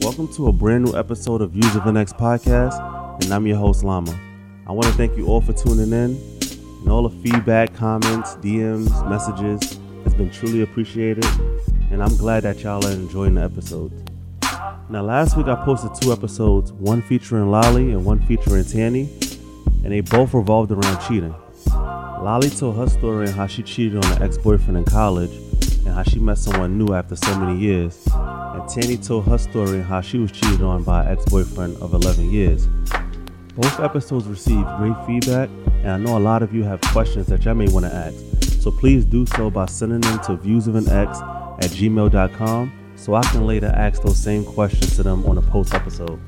Welcome to a brand new episode of Views of an X podcast, and I'm your host Lama. I want to thank you all for tuning in, and all the feedback, comments, DMs, messages has been truly appreciated, and I'm glad that y'all are enjoying the episodes. Now, last week I posted two episodes, one featuring Lolly and one featuring Tanny, and they both revolved around cheating. Lolly told her story and how she cheated on an ex-boyfriend in college, and how she met someone new after so many years. And Tanny told her story and how she was cheated on by an ex-boyfriend of 11 years. Both episodes received great feedback, and I know a lot of you have questions that y'all may want to ask. So please do so by sending them to viewsofanx at gmail.com so I can later ask those same questions to them on a post episode.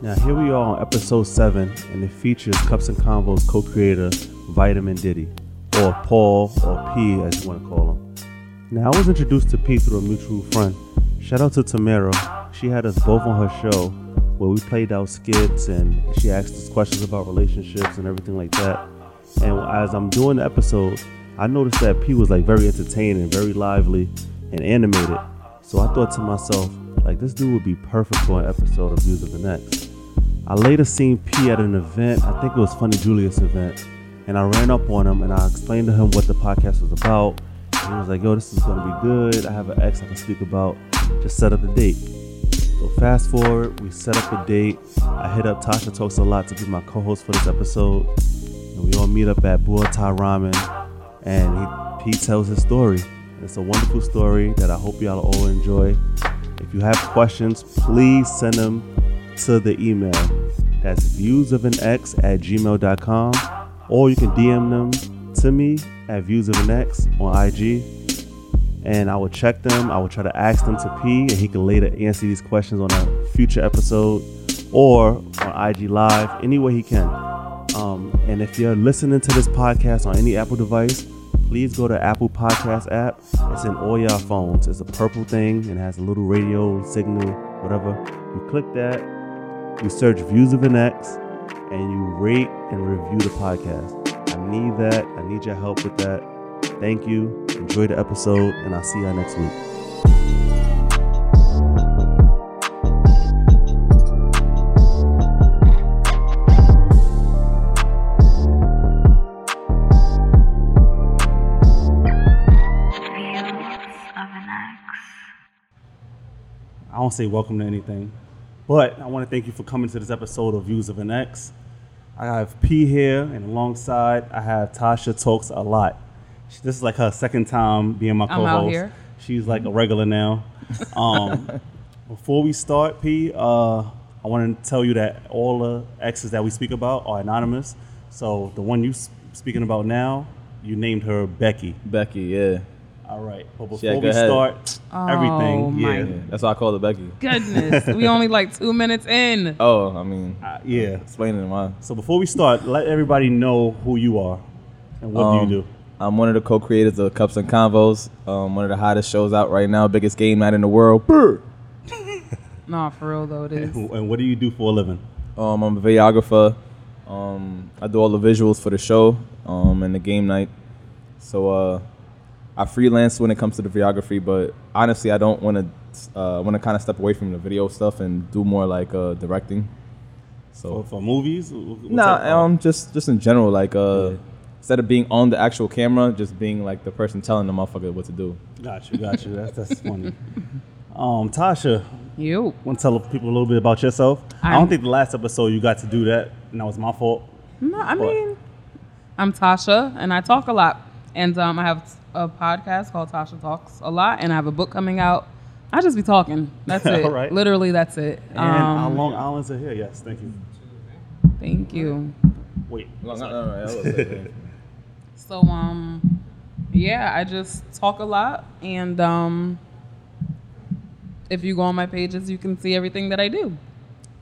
Now here we are on episode 7, and it features Cups and Convos co-creator Vitamin Diddy, or Paul, or P as you want to call him. Now I was introduced to P through a mutual friend. Shout out to Tamara. She had us both on her show where we played out skits and she asked us questions about relationships and everything like that. And as I'm doing the episode, I noticed that P was like very entertaining, very lively, and animated. So I thought to myself, like this dude would be perfect for an episode of Views of an X. I later seen P at an event, I think it was Funny Julius event, and I ran up on him and I explained to him what the podcast was about. He was like, yo, this is gonna be good. I have an ex I can speak about. Just set up a date. So fast forward, we set up a date. I hit up Tasha Talks a lot to be my co-host for this episode. And we all meet up at Bua Thai Ramen and he, he tells his story. It's a wonderful story that I hope y'all all enjoy. If you have questions, please send them to the email. That's viewsofanx at gmail.com or you can DM them to me at Views of an X on IG and I will check them. I will try to ask them to P and he can later answer these questions on a future episode or on IG Live, any way he can. Um, and if you're listening to this podcast on any Apple device, please go to Apple Podcast app. It's in all your phones. It's a purple thing and has a little radio signal, whatever. You click that, you search Views of an X, and you rate and review the podcast. I need that. I need your help with that. Thank you. Enjoy the episode, and I'll see y'all next week. I don't say welcome to anything, but I want to thank you for coming to this episode of Views of an X. I have P here, and alongside I have Tasha Talks a lot. She- This is like her second time being my I'm co-host. out here. She's like a regular now. Um, before we start, P, uh, I want to tell you that all the exes that we speak about are anonymous. So the one you s- speaking about now, you named her Becky. Becky, yeah. All right, but before Yeah, go we ahead. start Oh, everything, my yeah, yeah. That's why I call her Becky. Goodness, we only like two minutes in. Oh, I mean, uh, yeah. explaining why. So before we start, let everybody know who you are and what Um, do you do. I'm one of the co-creators of Cups and Convos. Um, one of the hottest shows out right now, biggest game night in the world. Nah, for real though, it is. And what do you do for a living? Um, I'm a videographer. Um, I do all the visuals for the show um, and the game night. So uh, I freelance when it comes to the videography, but honestly, I don't want to uh, want to kind of step away from the video stuff and do more like uh, directing. So For, for movies? no, Nah, type- um, just just in general, like uh, instead of being on the actual camera, just being like the person telling the motherfucker what to do. Got you, got you. That's that's funny. Um, Tasha, You. want to tell people a little bit about yourself? I I'm- don't think the last episode you got to do that, and that was my fault. No, I What? mean, I'm Tasha, and I talk a lot, and um, I have a podcast called Tasha Talks a lot, and I have a book coming out. I just be talking. That's it. All right. Literally, that's it. And Um, Long Island's are here. Yes, thank you. thank you. Wait, So, um, yeah, I just talk a lot, and um, if you go on my pages, you can see everything that I do.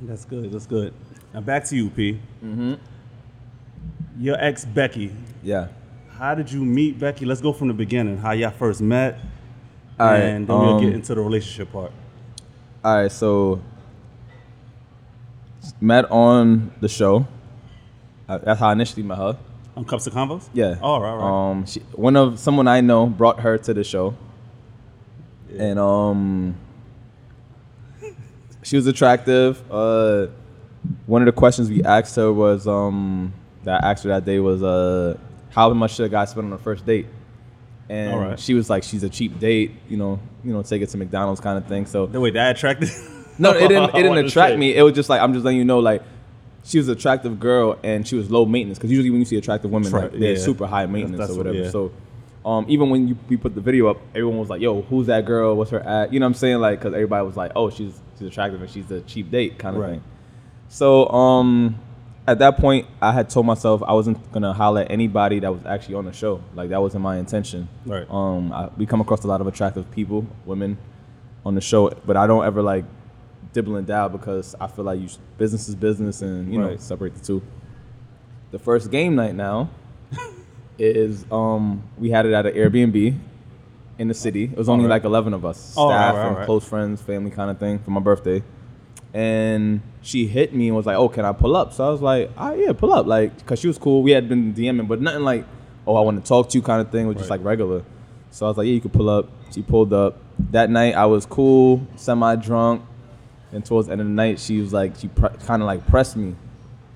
that's good. That's good. Now back to you, P. Mm-hmm. Your ex Becky. Yeah. How did you meet Becky? Let's go from the beginning. How y'all first met, All right, and then we'll um, get into the relationship part. All right, so met on the show. Uh, that's how I initially met her. On Cups of Convos? Yeah. Oh, all right, all right. Um, she, one of someone I know brought her to the show, and um, she was attractive. Uh, one of the questions we asked her was um that I asked her that day was uh how much should a guy spend on a first date? And Alright. she was like, she's a cheap date, you know, you know, take it to McDonald's kind of thing. So The way that attracted. no, it didn't. It didn't attract me. It was just like I'm just letting you know, like she was an attractive girl and she was low maintenance. Because usually when you see attractive women, Right, like, they're yeah. super high maintenance that's or what- whatever. yeah. So, um, even when you we put the video up, everyone was like, "Yo, who's that girl? What's her at?" You know what I'm saying? Like, because everybody was like, "Oh, she's she's attractive and she's a cheap date kind of Right. thing." So, um, at that point, I had told myself I wasn't gonna holler at anybody that was actually on the show. Like that wasn't my intention. Right. Um, I, we come across a lot of attractive people, women, on the show, but I don't ever like dibble and dab because I feel like you should, business is business and you know separate the two. The first game night now is um we had it at an Airbnb in the city. It was only Alright. like eleven of us, Oh, staff alright, and close friends, family kind of thing for my birthday. And she hit me and was like, "Oh, can I pull up?" So I was like, "Ah, yeah, pull up." Like, cause she was cool. We had been DMing, but nothing like, "Oh, I want to talk to you" kind of thing. It was just Right. like regular. So I was like, "Yeah, you could pull up." She pulled up. That night I was cool, semi drunk, and towards the end of the night she was like, she pre- kind of like pressed me,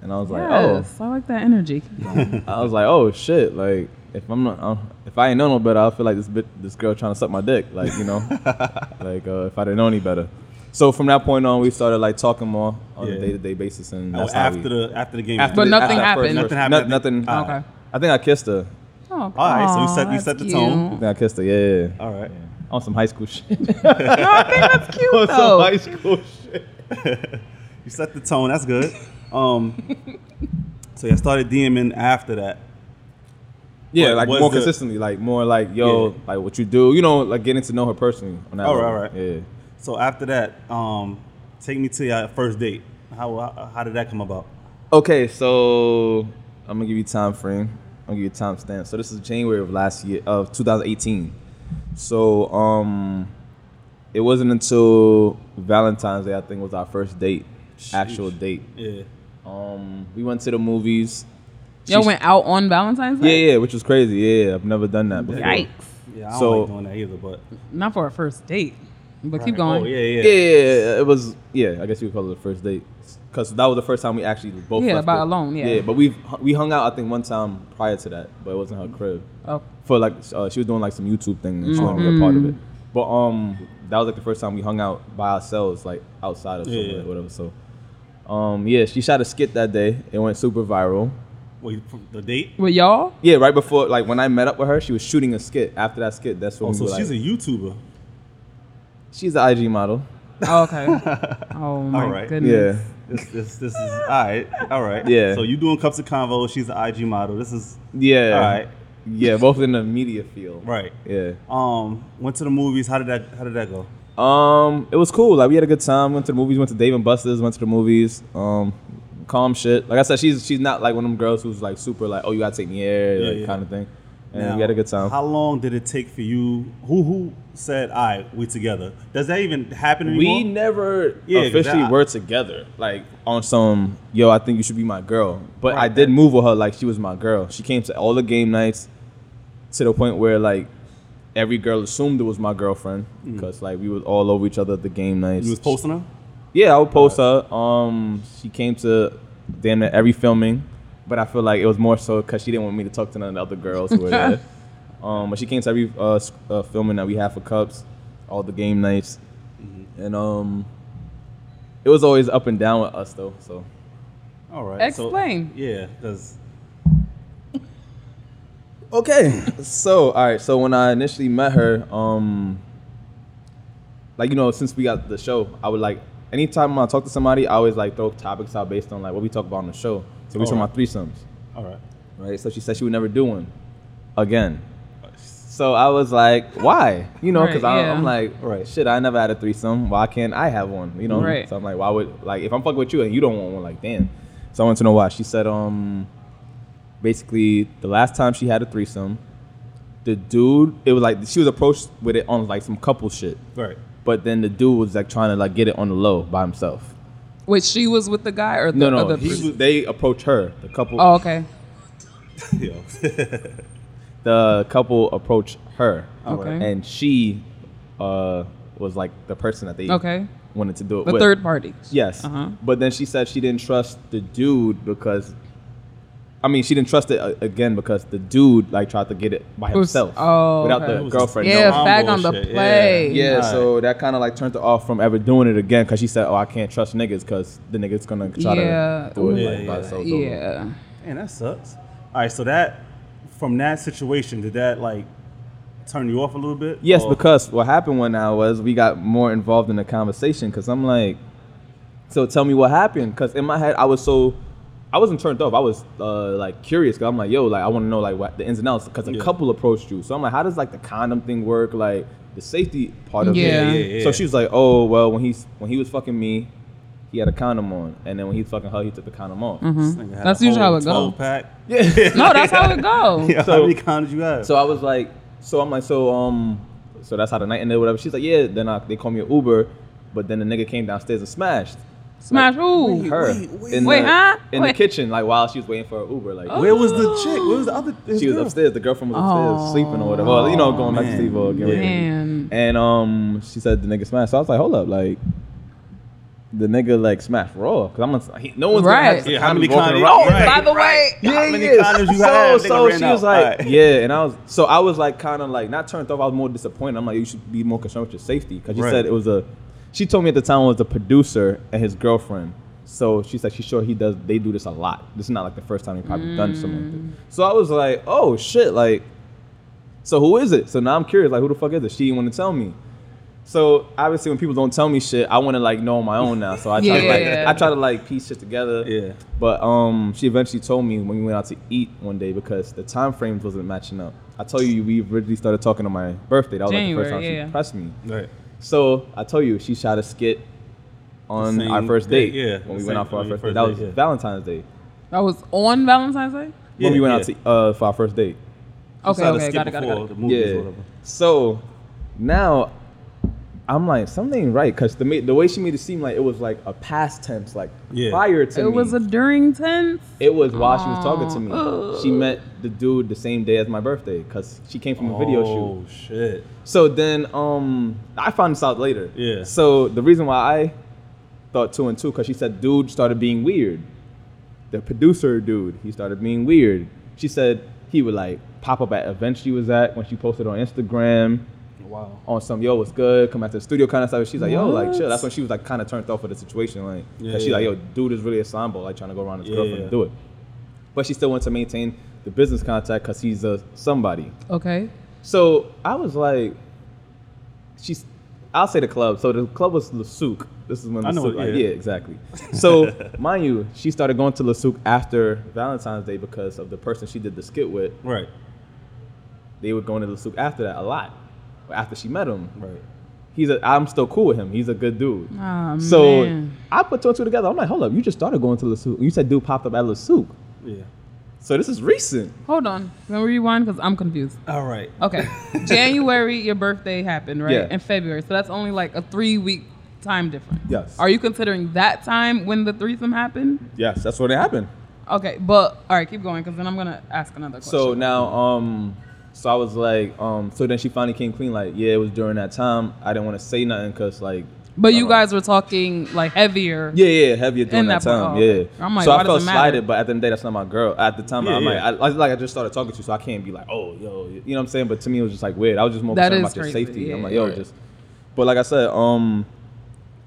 and I was like, "Oh." yes, I like that energy. I was like, oh shit, like if I'm not, uh, if I ain't know no better, I feel like this bit, this girl trying to suck my dick, like you know, like uh, if I didn't know any better. So from that point on, we started like talking more on Yeah. a day to day basis, and Oh, that's how after we, the after the game. after But the- nothing after that happened. Nothing no- happened. nothing. Okay. I think I kissed her. Oh, All right, so you set- you that's set the tone. I think I kissed her. Yeah, yeah. All right. On some high school shit. No, I think that's cute On some though. high school shit. You set the tone. That's good. Um, so you started DMing after that. Yeah, What like was more the- consistently, like more like yo, Yeah. like what you do, you know, like getting to know her personally. On that All right, level. all right. Yeah. So after that, um, take me to your first date. How how, how did that come about? Okay, so I'm gonna give you time frame. I'm gonna give you time stamp. So this is January of last year of 2018. So um, it wasn't until Valentine's Day I think was our first date, actual date. Yeah. Um, we went to the movies. Y'all She- went out on Valentine's Day. Yeah, yeah, which was crazy. Yeah, I've never done that before. Yikes! Yeah, I don't So- like doing that either, but Not for a first date, but keep going. Oh yeah, yeah. Yeah, yeah, yeah, it was. Yeah, I guess you would call it the first date, because that was the first time we actually both. Yeah, left about it. alone, yeah. Yeah, but we we hung out I think one time prior to that, but it wasn't her crib. Oh, for like uh, she was doing like some YouTube thing and she wanted to be a part of it. But um, that was like the first time we hung out by ourselves, like outside of Yeah, yeah. whatever. So, um, yeah, she shot a skit that day. It went super viral. Wait, the date? with y'all? Yeah, right before like when I met up with her, she was shooting a skit. After that skit, that's when Oh, we so were she's like, a YouTuber. She's an IG model. Oh, okay. Oh my All right. goodness. Yeah, This, this, this is all right. All right. Yeah. So you doing cups of convo? She's an IG model. This is yeah, all right. yeah, both in the media field. Right. Yeah. Um, went to the movies. How did that? How did that go? Um, it was cool. Like we had a good time. Went to the movies. Went to Dave and Buster's. Went to the movies. Um, calm shit. Like I said, she's she's not like one of them girls who's like super like, oh, you gotta take me here, Yeah, like, yeah. kind of thing. And Now, we had a good time. How long did it take for you? Who who said, "All right, we together"? Does that even happen anymore? we never Yeah, 'cause officially that- were together. Like on some, yo, I think you should be my girl. But I did move with her like she was my girl. She came to all the game nights to the point where like every girl assumed it was my girlfriend because like we was all over each other at the game nights. Mm. you was posting her. Yeah, I would post her. Um, she came to damn near every filming, but I feel like it was more so because she didn't want me to talk to none of the other girls who were there. Um, but she came to every uh, uh, filming that we had for Cups, all the game nights, and um, it was always up and down with us though. So All right. so- Explain. yeah, because okay, so all right, so when I initially met her, um, like you know, since we got the show, I would like anytime I talk to somebody, I always like throw topics out based on like what we talk about on the show. So we talk Alright. about threesomes. all right. right? So she said she would never do one again. So I was like, why? You know, because Right, yeah. I'm like, Right. shit, I never had a threesome. Why can't I have one? You know? Right. So I'm like, why would like if I'm fucking with you and you don't want one, like, damn. So I want to know why. She said, um, basically the last time she had a threesome, the dude, it was like she was approached with it on like some couple shit, Right. but then the dude was like trying to like get it on the low by himself. Wait, she was with the guy or the No, no, other he was, they approached her. The couple, Oh, okay. The couple approached her. Okay. and she uh, was like the person that they Okay. wanted to do it The with. third party. Yes. Uh-huh. But then she said she didn't trust the dude because, I mean, she didn't trust it uh, again because the dude like tried to get it by Was- himself oh, without okay. the girlfriend. Yeah, mom fag on the bullshit, yeah. play. Yeah, Alright. so that kind of like turned her off from ever doing it again because she said, "Oh, I can't trust niggas because the niggas gonna try Yeah. to do it Yeah, like, by yeah. themselves." over." Yeah. Man, that sucks. All right, so that from that situation, did that like turn you off a little bit? Yes, Or- because what happened when I was we got more involved in the conversation because I'm like, so tell me what happened because in my head I was so. I wasn't turned off. I was uh, like curious because I'm like, yo, like I want to know like what the ins and outs because a Yeah. couple approached you. So I'm like, how does like the condom thing work? Like the safety part of Yeah. it. Yeah, yeah, So she was like, oh well, when he's when he was fucking me, he had a condom on, and then when he was fucking her, he took the condom off. This nigga had That's usually how it goes. Pack. Yeah. No, that's how it goes. Yeah, So- how many condoms you have? So I was like, so I'm like, so um, so that's how the night ended, whatever. She's like, yeah. Then I, they call me an Uber, but then the nigga came downstairs and smashed Smash. Ooh. her wait, wait. in Wait, the huh? in Wait. the kitchen, like while she was waiting for her Uber. Like Where was the chick? Where was the other? his she was upstairs. The girlfriend was upstairs Oh. sleeping or whatever. Well, you know, going back to sleep or getting ready. And um, she said the nigga smashed. So I was like, hold up, like. The nigga like smashed raw because I'm gonna, he, no one's gonna Right. have Yeah, how many walking condoms- around. Right, By the way, Yeah, How many yeah. condoms you so, had? So she out. was like, Alright. yeah, and I was, so I was like, kind of like not turned off. I was more disappointed. I'm like, you should be more concerned with your safety because you Right. said it was a. She told me at the time it was a producer and his girlfriend. So she said she's sure he does. They do this a lot. This is not like the first time he probably done something like this. So I was like, oh shit, like. So who is it? So now I'm curious, like who the fuck is it? She didn't want to tell me. So obviously, when people don't tell me shit, I want to like know on my own now. So I try to like Yeah. I try to like piece shit together. Yeah. But um, she eventually told me when we went out to eat one day because the time frames wasn't matching up. I told you we originally started talking on my birthday. That was like the first time January, yeah. she pressed me. Right. So I told you she shot a skit on The our same first day, date. yeah, When we the went same- out for our on your first date. first That date, was yeah. Valentine's Day. That was on Valentine's Day. Yeah, when we went yeah. out to uh, for our first date. Okay, okay, got it, got it, got it. The movies, yeah. whatever. So now I'm like something right because the the way she made it seem like it was like a past tense, like Yeah. prior to It me. was a during tense. It was while she was talking to me. Oh. She met the dude the same day as my birthday because she came from a video shoot. Oh shit. So then, um, I found this out later. Yeah. So the reason why I thought two and two because she said dude started being weird. The producer dude, he started being weird. She said he would like pop up at events she was at when she posted on Instagram Wow. on some yo what's good come out to the studio kind of stuff. She's like yo like chill. That's when she was like kind of turned off with the situation Like, Yeah, she's like yo dude is really a sambo like trying to go around his Yeah, girlfriend yeah. and do it. But she still wants to maintain the business contact because he's a somebody. Okay. So I was like, she's. I'll say the club. So the club was Le Souk. This is when I know Le it, like, yeah. yeah, exactly. So mind you, she started going to Le Souk after Valentine's Day because of the person she did the skit with. Right. They were going to Le Souk after that a lot. After she met him, Right. he's a. I'm still cool with him. He's a good dude. Oh, so man. I put two and two together. I'm like, hold up, you just started going to Le Souk. You said dude popped up at Le Souk. Yeah. So this is recent. Hold on. Can we rewind? Because I'm confused. All right. Okay. January, your birthday happened, right? Yeah. In February. So that's only like a three week time difference. Yes. Are you considering that time when the threesome happened? Yes, that's what happened. Okay. But, all right, keep going because then I'm going to ask another question. So now, um, so I was like, um, so then she finally came clean. Like, yeah, it was during that time. I didn't want to say nothing because, like, But you uh, guys were talking like heavier. yeah, yeah, heavier during that, that time. oh. Yeah. I'm like, so why I does felt it matter? slighted, but at the end of the day, that's not my girl. At the time, Yeah, I'm yeah. like, I, I, like I just started talking to you, so I can't be like, oh, yo, you know what I'm saying? But to me, it was just like weird. I was just more That concerned is about your crazy, safety. I'm like, yo, right. just. But like I said, um,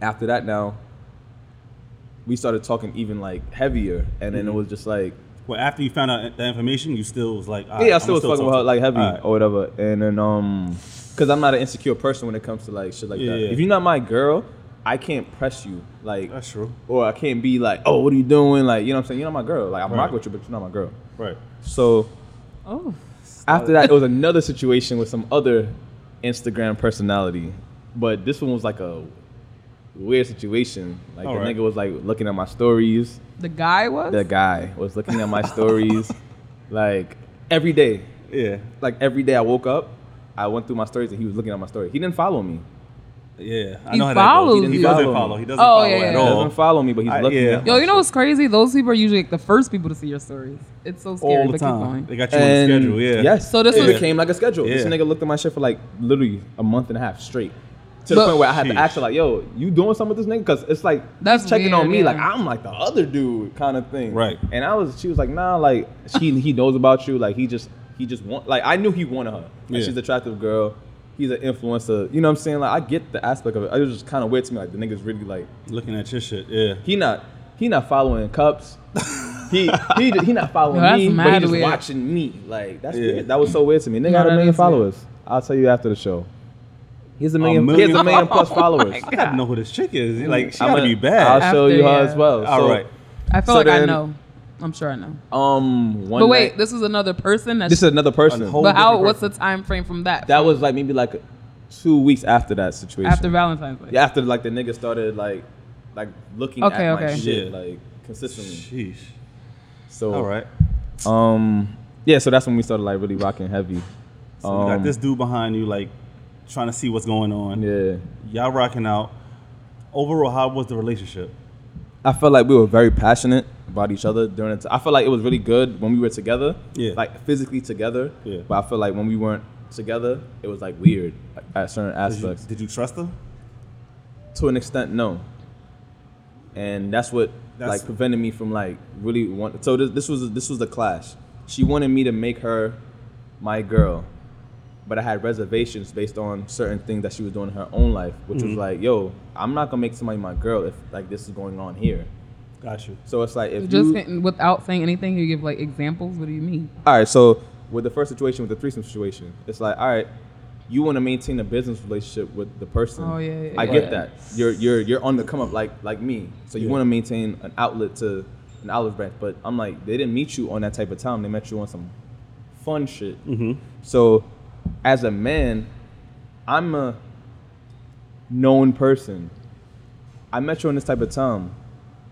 after that, now we started talking even like heavier, and then it Mm-hmm. was just like. Well, after you found out that information, you still was like, all yeah, I still was I'ma fucking with her like heavy All right. or whatever. And then um, cause I'm not an insecure person when it comes to like shit like Yeah, that. yeah. If you're not my girl, I can't press you like, That's true. or I can't be like, oh, what are you doing? Like, you know what I'm saying? You're not my girl. Like, I'm Right. rock with you, but you're not my girl. Right. So Oh. after that, it was another situation with some other Instagram personality, but this one was like a weird situation. Like the Alright. nigga was like looking at my stories. The guy was? The guy was looking at my stories, like every day Yeah. like every day I woke up, I went through my stories and he was looking at my story. He didn't follow me. Yeah, I He know how that goes. follows He, he doesn't Follow follow. He doesn't Oh, follow yeah, at yeah. He doesn't follow me, but he's I- looking yeah. at Yo, you know what's crazy? Those people are usually like the first people to see your stories. It's so scary. all but the keep time. going. They got you on the schedule. Yeah. Yes. So this it was- became like a schedule. This nigga looked at my shit for like literally a month and a half straight. To the But- point where I had to Sheesh. ask her like, "Yo, you doing something with this nigga?" Because it's like That's he's checking weird, on me yeah. like I'm like the other dude kind of thing. Right. And I was, she was like, "Nah, like he he knows about you. Like he just he just want like I knew he wanted her. Like, Yeah. She's an attractive girl. He's an influencer. You know what I'm saying? Like I get the aspect of it. It was just kind of weird to me. Like the nigga's really like Looking at your shit. Yeah. he not he not following cups. he he he not following Yo, that's me, but mad he just weird. watching me. Like that's Yeah. weird. That was so weird to me. Nigga No, got a million is weird. followers. I'll tell you after the show. He has a million. million he has a million plus followers. followers. Oh I gotta know who this chick is. Like she I'm gotta gonna- be bad. I'll show After, you her as well. All So, right. I feel So like I know. I'm sure I know. Um, one But wait, night- this is another person. That's this is another person. But how? different What's the time frame from that? that From was like maybe like two weeks after that situation. after Valentine's Day. yeah, after like the nigga started like like looking Okay, at my shit Yeah. like consistently. Sheesh. So All right. Um, yeah, so that's when we started like really rocking heavy. So you Um, got this dude behind you, like trying to see what's going on. Yeah, Y'all rocking out. Overall, how was the relationship? I felt like we were very passionate about each other during the. I felt like it was really good when we were together. Yeah. like physically together. Yeah. but I feel like when we weren't together, it was like weird like, at certain Did you, aspects. did you trust her? to an extent, no. And that's what That's- like prevented me from like really want. So this, this was this was the clash. She wanted me to make her my girl, but I had reservations based on certain things that she was doing in her own life, which Mm-hmm. was like, yo, I'm not gonna make somebody my girl if like this is going on here. Gotcha. So it's like if Just you, getting- without saying anything, you give like examples. What do you mean? all right, so with the first situation, with the threesome situation, it's like, all right, you want to maintain a business relationship with the person. Oh, yeah, yeah, I yeah. get that. You're you're you're on the come up like like me, so you Yeah. want to maintain an outlet to an olive branch. But I'm like, they didn't meet you on that type of time. They met you on some fun shit. Mm-hmm. So, as a man, I'm a known person. I met you on this type of time.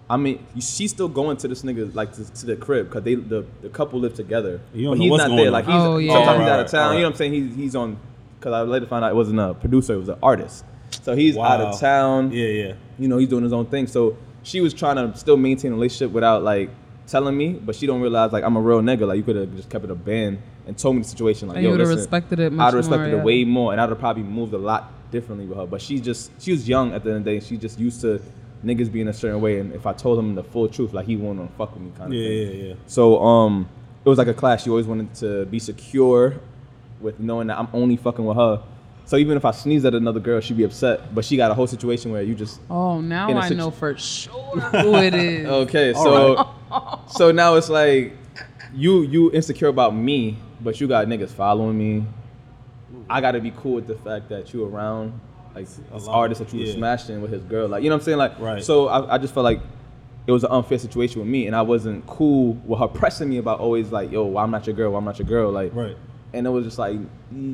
I mean, she's still going to this nigga like to, to the crib because they the, the couple live together. You don't but know he's what's not there. on. Like he's Oh, yeah. sometimes Oh, he's out of town. right. You know what I'm saying? He's he's on because I later found out it wasn't a producer. It was an artist. So he's out of town Yeah, yeah. you know, he's doing his own thing. So she was trying to still maintain a relationship without like telling me, but she don't realize like I'm a real nigga. Like you could have just kept it a band and told me the situation. Like And yo, you would've respected it more. I'd have respected more, it yeah. way more, and I'd have probably moved a lot differently with her. But she just she was young at the end of the day. She just used to niggas being a certain way, and if I told him the full truth, like he wouldn't fuck with me kind of Yeah, thing. yeah, yeah. So um, it was like a clash. She always wanted to be secure with knowing that I'm only fucking with her. So even if I sneezed at another girl, she'd be upset. But she got a whole situation where you just Oh, now I situ- know for sure who it is. Okay, so so now it's like you you insecure about me, but you got niggas following me. I gotta be cool with the fact that you around like this artist that you yeah. were smashing with his girl, like you know what I'm saying, like Right. So I, I just felt like it was an unfair situation with me, and I wasn't cool with her pressing me about always like, yo, why I'm not your girl, why I'm not your girl, like, Right. and it was just like,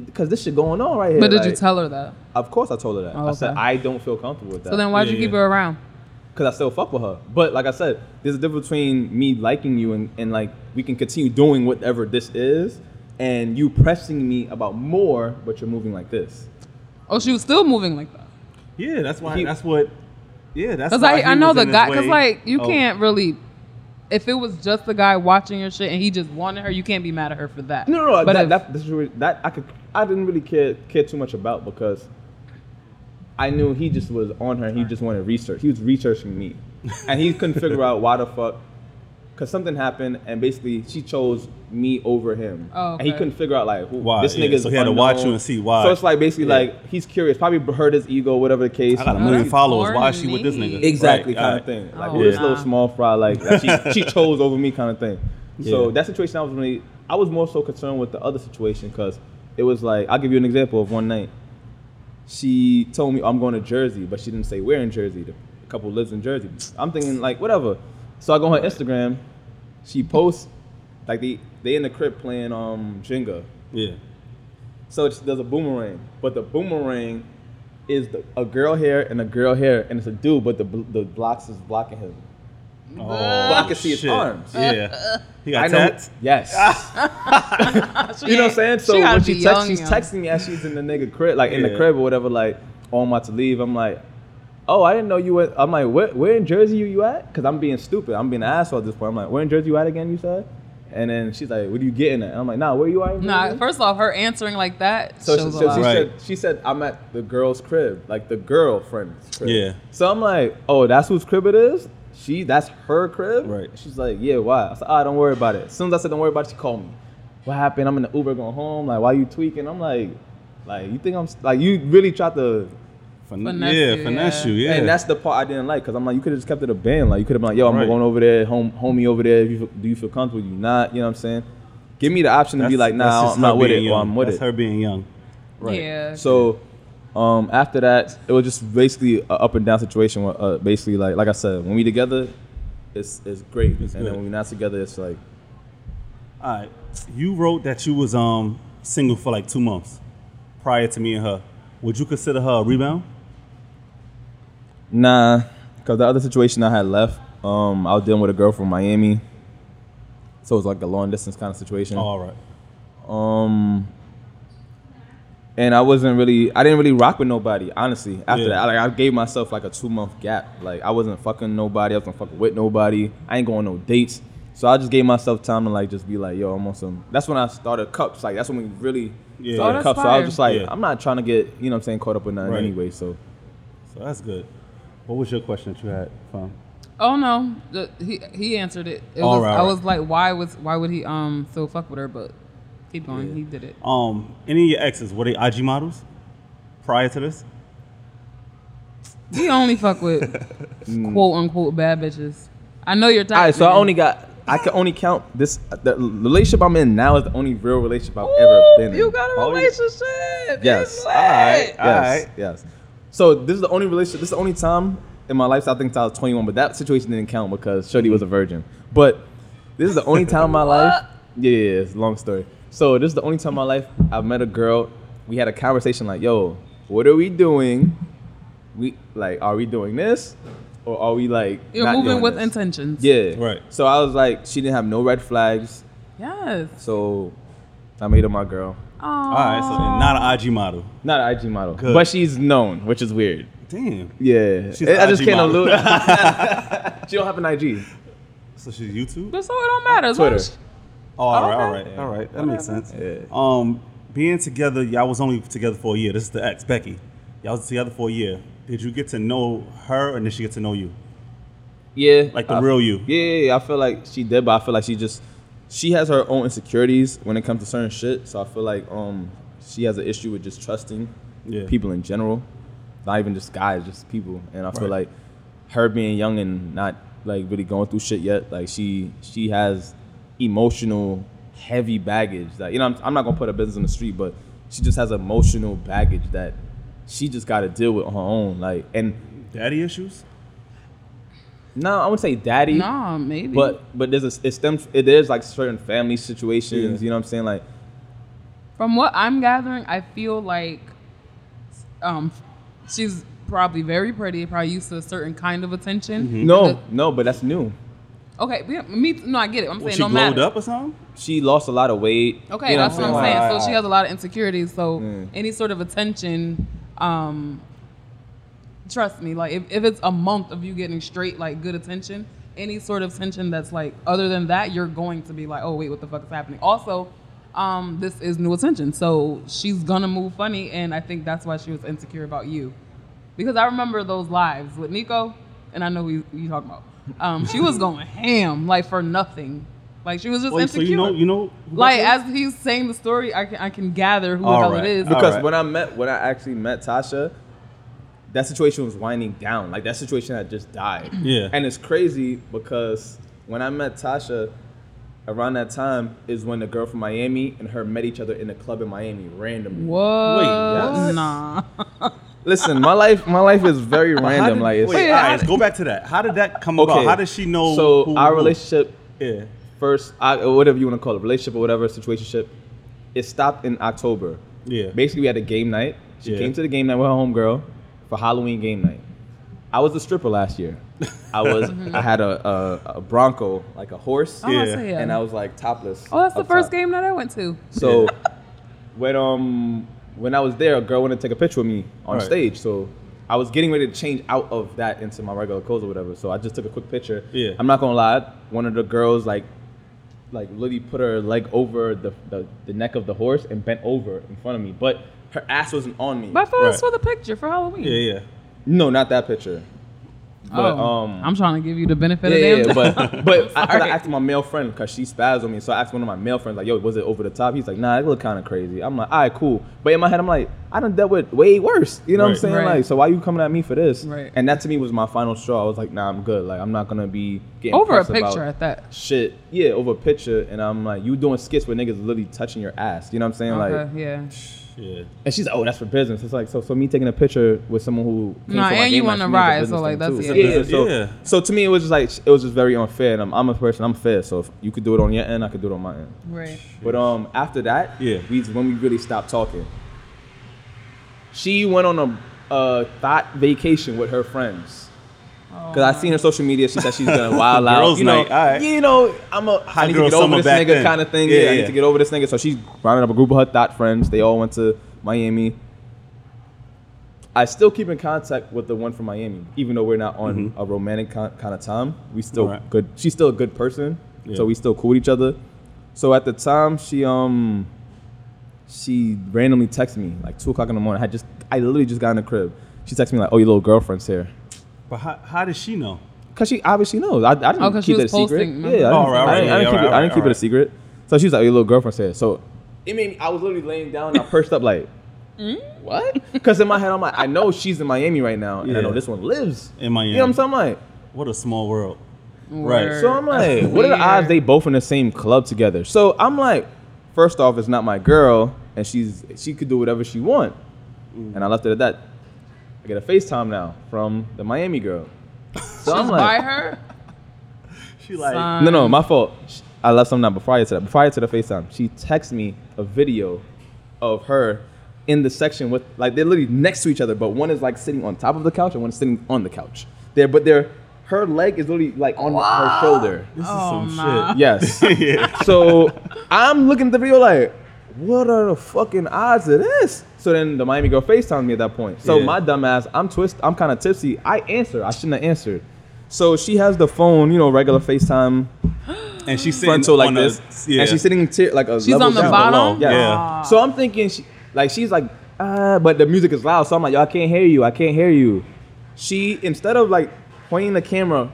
because this shit going on right here. But did you tell her that? Of course, I told her that. Oh, I said. I don't feel comfortable with that So then why'd Yeah, you keep yeah. her around? Because I still fuck with her. But like I said, there's a difference between me liking you and, and like we can continue doing whatever this is, and you pressing me about more, but you're moving like this. Oh, she was still moving like that. Yeah, that's why. He- that's what. Yeah, that's Cause I, I know the guy. Cause like you Oh, can't really. If it was just the guy watching your shit and he just wanted her, you can't be mad at her for that. No, no, no. But that, if- that, that's really, that I could I didn't really care care too much about because I knew he just was on her. and He just wanted research. He was researching me, and he couldn't figure out why the fuck. Cause something happened, and basically she chose me over him, Oh, and he couldn't figure out like Why, this yeah, nigga's. so he had to watch you and see why. So it's like basically Yeah. like he's curious, probably hurt his ego, whatever the case. I got a million that's followers. Why is she with this nigga? Exactly, Right, kind alright. of thing. Like Oh, who this little small fry, like she she chose over me, kind of thing. So Yeah. that situation, I was really, I was more so concerned with the other situation because it was like, I'll give you an example of one night. She told me I'm going to Jersey, but she didn't say where in Jersey. The couple lives in Jersey. I'm thinking like whatever. So I go on her Instagram. She posts like they they in the crib playing um Jenga. Yeah. So it's, there's a boomerang, but the boomerang is the, a girl here and a girl here, and it's a dude, but the the blocks is blocking him. Oh, But I can see his oh, shit. arms. Yeah. He got I know. tats. Yes. you know what I'm saying? So She when be she young, texts, she's young. texting me as she's in the nigga crib, like in the crib or whatever. Like, oh, I'm about to leave. I'm like, oh, I didn't know you were. I'm like, where, where in Jersey you, you at? Because I'm being stupid. I'm being an asshole at this point. I'm like, where in Jersey you at again? You said. And then she's like, what are you getting at? I'm like, nah, where you at? in Nah, Jersey?" first off, her answering like that So, she, shows so a she. Right. said, she said, I'm at the girl's crib, like the girlfriend's crib. Yeah. So I'm like, oh, that's whose crib it is? She, that's her crib? Right. She's like, yeah, why? I said, ah, don't worry about it. As soon as I said, don't worry about it, she called me. What happened? I'm in the Uber going home. Like, why you tweaking? I'm like, like, you think I'm, like, you really tried to, Fin- Finesse yeah, you, finesse yeah. you. Yeah. and that's the part I didn't like, because I'm like, you could have just kept it a band. Like, you could have been like, yo, I'm Right. going over there, home, homie over there. If you do you feel comfortable? You not? You know what I'm saying? Give me the option to be like, nah, just I'm not her with it, being or young. I'm with That's it. her being young. Right? Yeah. So um, after that, it was just basically an up and down situation. Where, uh, basically, like like I said, when we together, it's it's great, It's and good. then when we're not together, it's like All right. You wrote that you was um single for like two months prior to me and her. Would you consider her a rebound? nah, because the other situation I had left, um, I was dealing with a girl from Miami, so it was like a long distance kind of situation. all right. Um, and I wasn't really, I didn't really rock with nobody, honestly. After Yeah. that, like I gave myself like a two month gap. Like I wasn't fucking nobody. I wasn't fucking with nobody. I ain't going no dates. So I just gave myself time to like just be like, yo, I'm on some. That's when I started cups. Like that's when we really Yeah. started Oh, that's cups. So I was just like, Yeah. I'm not trying to get, you know, what I'm saying, caught up with nothing Right. anyway. So So that's good. What was your question that you had, fam? Oh no, the, he he answered it. it All was, right, I right. was like, why was why would he um still fuck with her? But keep going. Yeah. He did it. Um, any of your exes were they IG models prior to this? He only fuck with quote unquote bad bitches. I know you're talking. all right, so I only got. I can only count this. The relationship I'm in now is the only real relationship I've ever been in. You got a Oh, relationship. Yes. All right. lit. All yes, right. yes. So this is the only relationship. This is the only time in my life. I think I was 21, but that situation didn't count because Shorty was a virgin. But this is the only time in my life. Yeah, yeah, yeah, it's a long story. So this is the only time in my life I've met a girl. We had a conversation like, "Yo, what are we doing? We like, are we doing this, or are we like You're not moving doing with this? intentions. Yeah, Right. So I was like, she didn't have no red flags. Yes. So I made her my girl. All All right, so not an IG model. Not an IG model, Good. but she's known, which is weird. Damn. Yeah, She's I an just IG can't model. allude. she don't have an IG. So she's YouTube. But so it don't matter. as long Twitter. As- Oh, all right, Okay. all right, all right. That makes sense. Yeah. Um, being together, y'all was only together for a year. This is the ex, Becky. Y'all was together for a year. Did you get to know her, and did she get to know you? Yeah, Like the I- real you. Yeah, yeah, yeah, I feel like she did, but I feel like she just she has her own insecurities when it comes to certain shit. So I feel like um she has an issue with just trusting Yeah. people in general, not even just guys, just people. And I feel like her being young and not like really going through shit yet, like she she has emotional heavy baggage. That you know, I'm, I'm not gonna put her business in the street, but she just has emotional baggage that she just got to deal with on her own. Like, and Daddy issues. no, I wouldn't say daddy. Nah, maybe. But but there's a it stems it, there's like certain family situations, Yeah. you know what I'm saying? Like from what I'm gathering, I feel like um she's probably very pretty, probably used to a certain kind of attention. Mm-hmm. no, no, but that's new. Okay, yeah, me no, I get it. I'm Was saying she no glowed matter. up or something? She lost a lot of weight. Okay, you know that's what I'm saying. Right, So she has a lot of insecurities. So Mm. any sort of attention, um, trust me, like if, if it's a month of you getting straight like good attention, any sort of attention that's like other than that, you're going to be like, oh wait, what the fuck is happening? Also, um, this is new attention, so she's gonna move funny, and I think that's why she was insecure about you, because I remember those lives with Nico, and I know who you, who you talking about. Um, she was going ham like for nothing, like she was just Wait, so insecure. you know, you know, Like as he's saying the story, I can I can gather who the All hell right. it is. Because right. when I met when I actually met Tasha, that situation was winding down. Like that situation had just died. Yeah. And it's crazy because when I met Tasha, around that time is when the girl from Miami and her met each other in a club in Miami randomly. Whoa. Wait, yes? Nah. Listen, my life my life is very random. did- like it's wait, Wait, right, did- go back to that. How did that come about? How did she know? So who- our who? relationship Yeah. first, I, whatever you want to call it, relationship or whatever, situationship, it stopped in October. Yeah. Basically, we had a game night. She Yeah. came to the game night with her homegirl for Halloween game night. I was a stripper last year. I was. I had a, a, a Bronco, like a horse, I Yeah. gonna say, yeah. and I was like topless. oh, that's the first top. game that I went to. So when um when I was there, a girl wanted to take a picture with me on Right. stage. So I was getting ready to change out of that into my regular clothes or whatever. So I just took a quick picture. Yeah. I'm not gonna lie, one of the girls like like literally put her leg over the, the, the neck of the horse and bent over in front of me. But her ass wasn't on me. But I thought Right. I saw the picture for Halloween. Yeah, yeah. no, not that picture. But Oh, um I'm trying to give you the benefit yeah, of yeah, the but but I, 'cause I asked my male friend because she spazzed on me, so I asked one of my male friends like, "Yo, was it over the top?" He's like, "Nah, it looked kind of crazy." I'm like, "All right, cool." But in my head, I'm like, "I done dealt with way worse." You know what I'm saying? Right. Like, so why you coming at me for this? Right. And that to me was my final straw. I was like, "Nah, I'm good. Like, I'm not gonna be getting over a pressed about picture at that. Shit, yeah, over a picture, and I'm like, you doing skits where niggas literally touching your ass. You know what I'm saying? Like, Okay, yeah. Yeah. and she's like, oh, that's for business. It's like, so, so me taking a picture with someone who came Nah, to my and you wanna night, for me is a ride, so, like, that's- too. yeah. yeah, so, business- so to me, it was just like it was just very unfair. And I'm, I'm a person, I'm fair. So if you could do it on your end, I could do it on my end. Right. But um, after that, Yeah. we when we really stopped talking. She went on a uh, thought vacation with her friends. Cause I seen her social media, she said she's gonna wild out. Girls' you know, night, you know, I'm a I need to get over this nigga then. kind of thing. Yeah, Yeah, I need to get over this nigga. So she's rounding up a group of her thought friends. They all went to Miami. I still keep in contact with the one from Miami, even though we're not on a romantic kind of time. We still Alright. good. She's still a good person, Yeah. so we still cool with each other. So at the time, she um, she randomly texted me like two o'clock in the morning. I had just I literally just got in the crib. She texted me like, "Oh, your little girlfriend's here." But how, how did she know? Cause she obviously knows. I, I didn't Oh, 'cause keep it a secret. posting, Yeah, I remember? didn't, oh, right, I right, didn't, I didn't yeah, keep it. I didn't keep it a secret. So she was like, "Your little girlfriend said. So it made me. I was literally laying down. and I perched up like, hmm? what? Because in my head, I'm like, I know she's in Miami right now, and I know this one lives In Miami. You know what I'm saying? I'm like, What a small world. Word. Right. so I'm like, what are the odds they both in the same club together? So I'm like, first off, it's not my girl, and she's she could do whatever she want, mm. and I left it at that. I get a FaceTime now from the Miami girl. So I'm She's like, by her. She like, Son. No, no, my fault. Sh- I left something out before I to that. Before I to the FaceTime, she texted me a video of her in the section with like they're literally next to each other, but one is like sitting on top of the couch and one is sitting on the couch. There, but they're her leg is literally like on her shoulder. this is Oh, some nah. Yes. yeah. so I'm looking at the video like, what are the fucking odds of this? So then the Miami girl FaceTimed me at that point. So Yeah. my dumb ass, I'm twist, I'm kind of tipsy. I answer. I shouldn't have answered. So she has the phone, you know, regular FaceTime And she's sitting frontal like on this, A, yeah. and she's sitting tier, like a She's level on the down. bottom? Yeah. Yeah. So I'm thinking, she, like she's like, ah, but the music is loud. So I'm like, yo, I can't hear you. I can't hear you. She instead of like pointing the camera,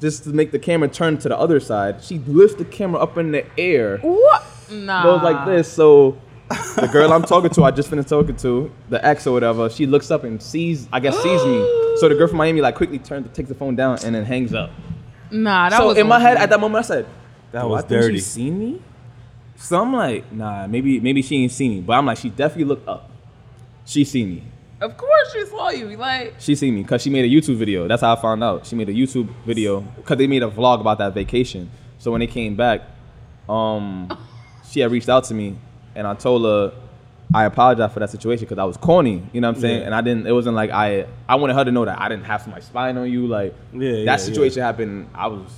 just to make the camera turn to the other side, she lifts the camera up in the air. What? Nah. Goes like this. So the girl I'm talking to, I just finished talking to, the ex or whatever, she looks up and sees, I guess, sees me. So the girl from Miami like quickly turns, takes the phone down, and then hangs up. Nah, that so was in my head at that moment, I said, That was I think dirty. She seen me. So I'm like, nah, maybe maybe she ain't seen me, but I'm like, she definitely looked up. She seen me. Of course she saw you. Like, She seen me because she made a YouTube video. That's how I found out. She made a YouTube video because they made a vlog about that vacation. So when they came back, um, she had reached out to me, and I told her I apologize for that situation because I was corny. You know what I'm saying? Yeah. And I didn't. It wasn't like I. I wanted her to know that I didn't have somebody spying on you. Like Yeah, yeah, that situation happened. I was,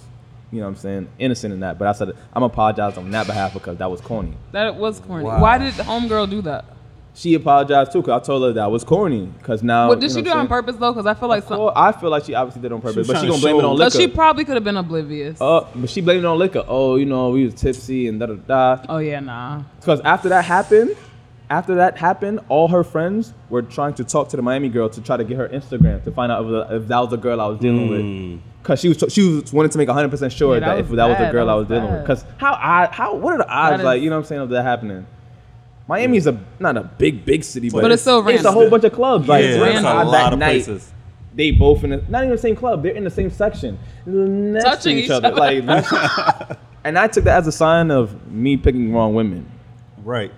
you know what I'm saying, innocent in that. But I said I'm apologize on that behalf because that was corny. that was corny. Wow. Why did the homegirl do that? She apologized too because I told her that was corny. Because now, What did you she do it on purpose though? Because I feel like some. Well, I feel like she obviously did it on was purpose, but trying she gonna blame it on But liquor. she probably could have been oblivious. Uh, but she blamed it on liquor. Oh, you know, we was tipsy and da da da. oh yeah, nah. Because after that happened, after that happened, all her friends were trying to talk to the Miami girl to try to get her Instagram to find out if, if that was the girl I was dealing with. Mm. Cause she was she was wanted to make 100 percent sure Yeah, that that, if was that was the girl That I was was dealing bad. with. Cause how odd, how what are the odds That like is- you know what I'm saying of that happening? Miami's a not a big big city, but, But it's still it's a whole bunch of clubs. Like yeah, it's random. a odd lot that of night, places. they both in the, not even the same club. They're in the same section, next Touching to each, each other. other. Like, and I took that as a sign of me picking wrong women. Right.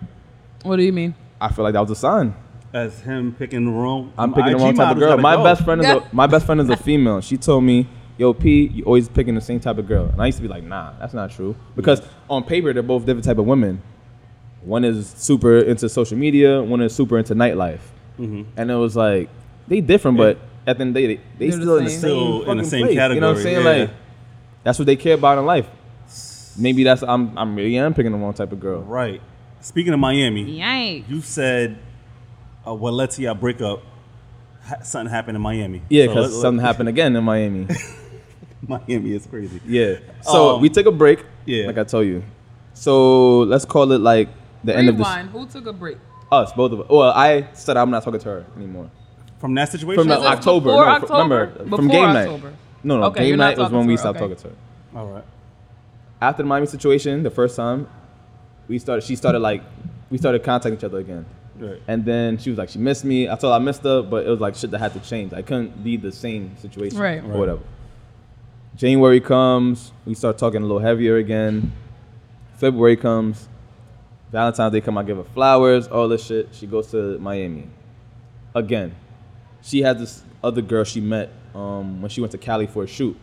What do you mean? I feel like that was a sign. As him picking the wrong. I'm picking the wrong type of girl. My go. best friend is Yeah. a, my best friend is a female. She told me, "Yo, P, you always picking the same type of girl." And I used to be like, "Nah, that's not true." Because on paper, they're both different type of women. One is super into social media. One is super into nightlife. Mhm. And it was like they different, but at the end of the day, they, they They're the still in the same. same Still in the same place. You know what I'm saying? yeah. Like that's what they care about in life. Maybe that's I'm I'm really am picking the wrong type of girl. Right. Speaking of Miami, Yikes. you said uh, what led to your breakup, ha- something happened in Miami. Yeah, because let- let- something happened again in Miami. Miami is crazy. Yeah. So Um, we took a break. yeah. Like I told you. So let's call it like the end of the. Rewind. Who took a break? Us, both of us. Well, I said I'm not talking to her anymore. From that situation. From Is the this October. before no, fr- October? remember Before from game October. night. No, no. Okay, game you're not night was talking when to we her, stopped okay. talking to her. All right. After the Miami situation, the first time, we started. She started like, we started contacting each other again. Right. And then she was like, she missed me. I told her I missed her, but it was like shit that had to change. I couldn't be the same situation. Right. Or Right. whatever. January comes, we start talking a little heavier again. February comes, Valentine's Day come, I give her flowers, all this shit. She goes to Miami. Again. She had this other girl she met um, when she went to Cali for a shoot.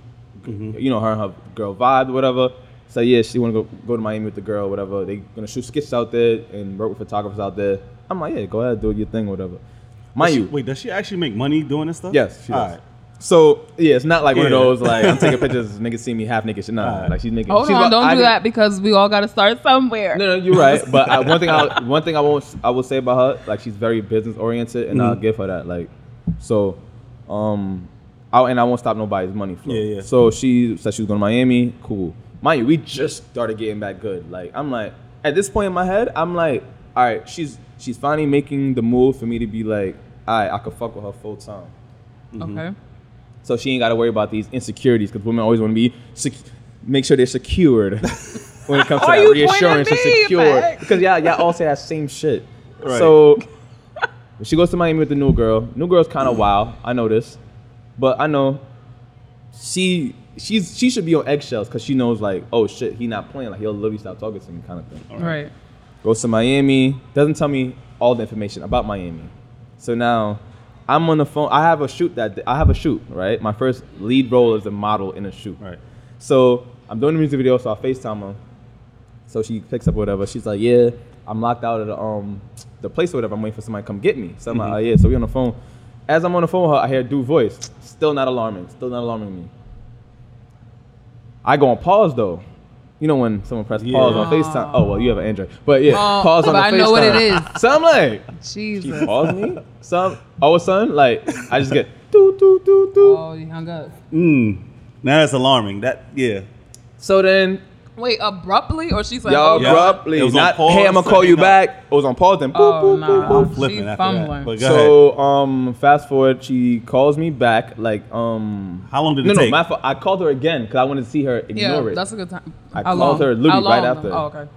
You know, her and her girl vibe, whatever. So yeah, she wanna go go to Miami with the girl, whatever. They gonna shoot skits out there and work with photographers out there. I'm like, yeah, go ahead, do your thing, whatever. Mind she- you, wait, does she actually make money doing this stuff? Yes, she All does. right. So yeah, it's not like one of those like I'm taking pictures, niggas see me half naked. Shit, nah, Alright. like she's making. Hold she's on, about- don't I do that because we all got to start somewhere. No, no, you're right. But I, one thing I one thing I won't I will say about her, like she's very business oriented, and I'll Mhm. give her that. Like, so, um, I and I won't stop nobody's money flow. Yeah, yeah. So she said she was going to Miami. Cool. Mind you, we just started getting back good. Like I'm like at this point in my head, I'm like, all right, she's she's finally making the move for me to be like, all right, I could fuck with her full time. Okay. So she ain't got to worry about these insecurities because women always want to be sec- make sure they're secured when it comes to that reassurance and me, secure. Max? Because y'all, y'all all say that same shit. Right. So she goes to Miami with the new girl. New girl's kind of wild. I know this, but I know she she's she should be on eggshells because she knows like oh shit he not playing like he'll literally stop talking to me kind of thing Right. goes to Miami, doesn't tell me all the information about Miami. So now I'm on the phone. I have a shoot that I have a shoot, right? My first lead role is a model in a shoot. Right. So I'm doing the music video, so I FaceTime her. So she picks up whatever. She's like, Yeah, I'm locked out of the um the place or whatever. I'm waiting for somebody to come get me. So I'm like, oh, yeah, so we're on the phone. As I'm on the phone with her, I hear do voice. Still not alarming. Still not alarming me. I go on pause though. You know when someone press pause on FaceTime. Oh well, you have an Android, but yeah, Oh, pause on but the I know what it FaceTime. So I'm like, she Jesus. paused me. So all of a sudden, like I just get doo doo doo doo. Oh, you hung up. Mm. Now that's alarming. That yeah. So then Wait, abruptly or she's like, y'all oh, Yeah. abruptly, It was on not pause, hey, I'm gonna call you you know. back. It was on pause. Then boop, Oh, boop, nah. boop, boop. I'm flipping She after fumbling. that. But go ahead. So um, fast forward, she calls me back. Like um, How long did it no, take? No, my fault. I called her again because I wanted to see her ignore Yeah, it. that's a good time. I How called long? her literally right after. Oh, okay.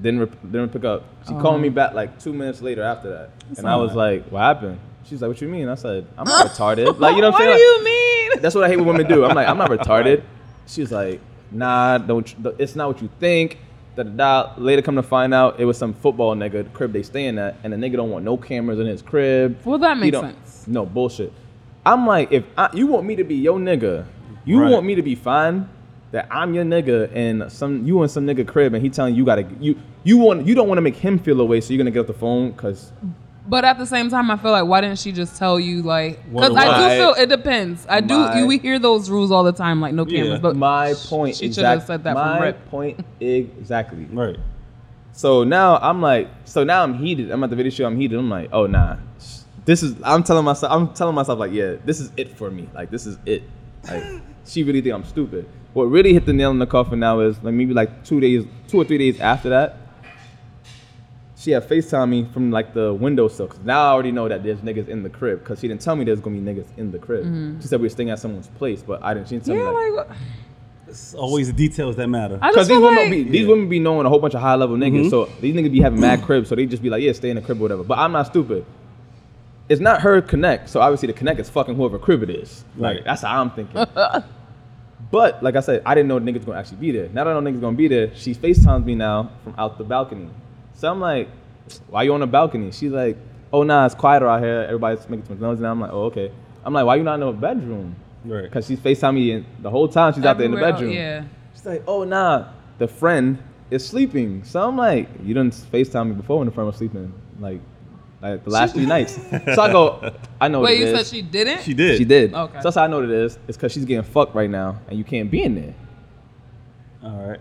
didn't rep- didn't pick up. She Uh-huh. called me back like two minutes later after that, and I was like, "What happened?" She's like, "What you mean?" I said, "I'm not retarded." Like you know what I'm what saying? do you mean? That's what I hate when women do. I'm like, I'm not retarded. She was like, Nah, don't. It's not what you think. Da da da. Later, come to find out, it was some football nigga crib they staying at, and the nigga don't want no cameras in his crib. Well, that makes sense. No bullshit. I'm like, if I, you want me to be your nigga, you Right. want me to be fine. That I'm your nigga, and some you in some nigga crib, and he telling you gotta you you want you don't want to make him feel away, so you're gonna get off the phone because But at the same time, I feel like why didn't she just tell you like? Because I do feel it depends. I do. My- we hear those rules all the time, like no Yeah. cameras. But my point She should have said that my from rip. point exactly. Right. So now I'm like, so now I'm heated. I'm at the video show. I'm heated. I'm like, oh nah, this is. I'm telling myself. I'm telling myself like, yeah, this is it for me. Like this is it. Like she really think I'm stupid. What really hit the nail in the coffin now is like maybe like two days, two or three days after that. She had FaceTime me from like the windowsill. Cause now I already know that there's niggas in the crib. Cause she didn't tell me there's gonna be niggas in the crib. She said we were staying at someone's place, but I didn't. She didn't tell Mm-hmm. yeah, me like, like It's always the details that matter. Because these women like be these Yeah. women be knowing a whole bunch of high level niggas, Mhm. so these niggas be having mad cribs, so they just be like, yeah, stay in the crib or whatever. But I'm not stupid. It's not her connect, so obviously the connect is fucking whoever crib it is. Like Right. that's how I'm thinking. but like I said, I didn't know the niggas gonna actually be there. Now that I know niggas gonna be there, she FaceTimes me now from out the balcony. So I'm like, why you on the balcony? She's like, oh nah, it's quieter out here. Everybody's making some noise, and I'm like, oh okay. I'm like, why you not in the bedroom? Right. Because she's FaceTiming me in, the whole time she's out there in the everywhere else- bedroom. Yeah. She's like, oh nah, the friend is sleeping. So I'm like, you didn't FaceTime me before when the friend was sleeping, like, like the last three nights. So I go, I know it is." Wait, you it said she didn't? She did. She did. Okay. So that's how I know what it is. It's because she's getting fucked right now, and you can't be in there. All right.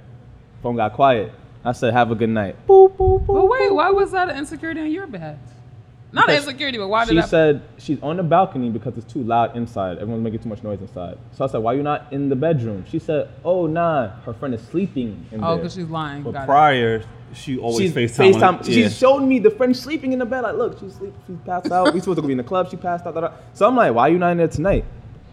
Phone got quiet. I said, have a good night. Boop boop boop. But wait, boop, why was that an insecurity on your behalf? Not Because insecurity, but why did she that? said she's on the balcony because it's too loud inside. Everyone's making too much noise inside. So I said, why you not in the bedroom? She said, oh nah, her friend is sleeping in oh, there. because she's lying. But Got it. prior, she always She's FaceTime. FaceTime. Yeah. Showed me the friend sleeping in the bed. Like, look, she's sleeping. She's passed out. we supposed to be in the club. She passed out. da, da. So I'm like, why you not in there tonight?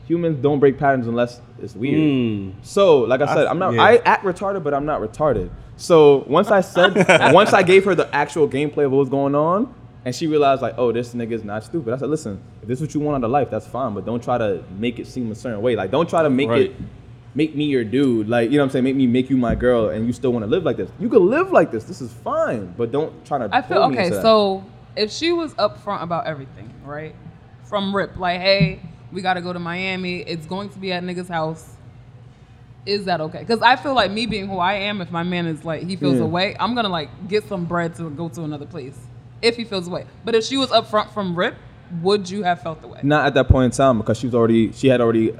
Humans don't break patterns unless it's weird. Mm. So, like I I- said, I'm not. yeah. I act retarded, but I'm not retarded. So once I said, once I gave her the actual gameplay of what was going on, and she realized like, oh, this nigga's not stupid. I said, listen, if this is what you want out of life, that's fine, but don't try to make it seem a certain way. Like, don't try to make Right. it. Make me your dude, like you know what I'm saying. Make me make you my girl, and you still want to live like this. You can live like this. This is fine, but don't try to. I feel me okay. into that. So if she was upfront about everything, right, from rip, like, hey, we got to go to Miami. It's going to be at nigga's house. Is that okay? Because I feel like me being who I am, if my man is like he feels Yeah. away, I'm gonna like get some bread to go to another place if he feels away. But if she was upfront from rip, would you have felt the way? not at that point in time because she was already she had already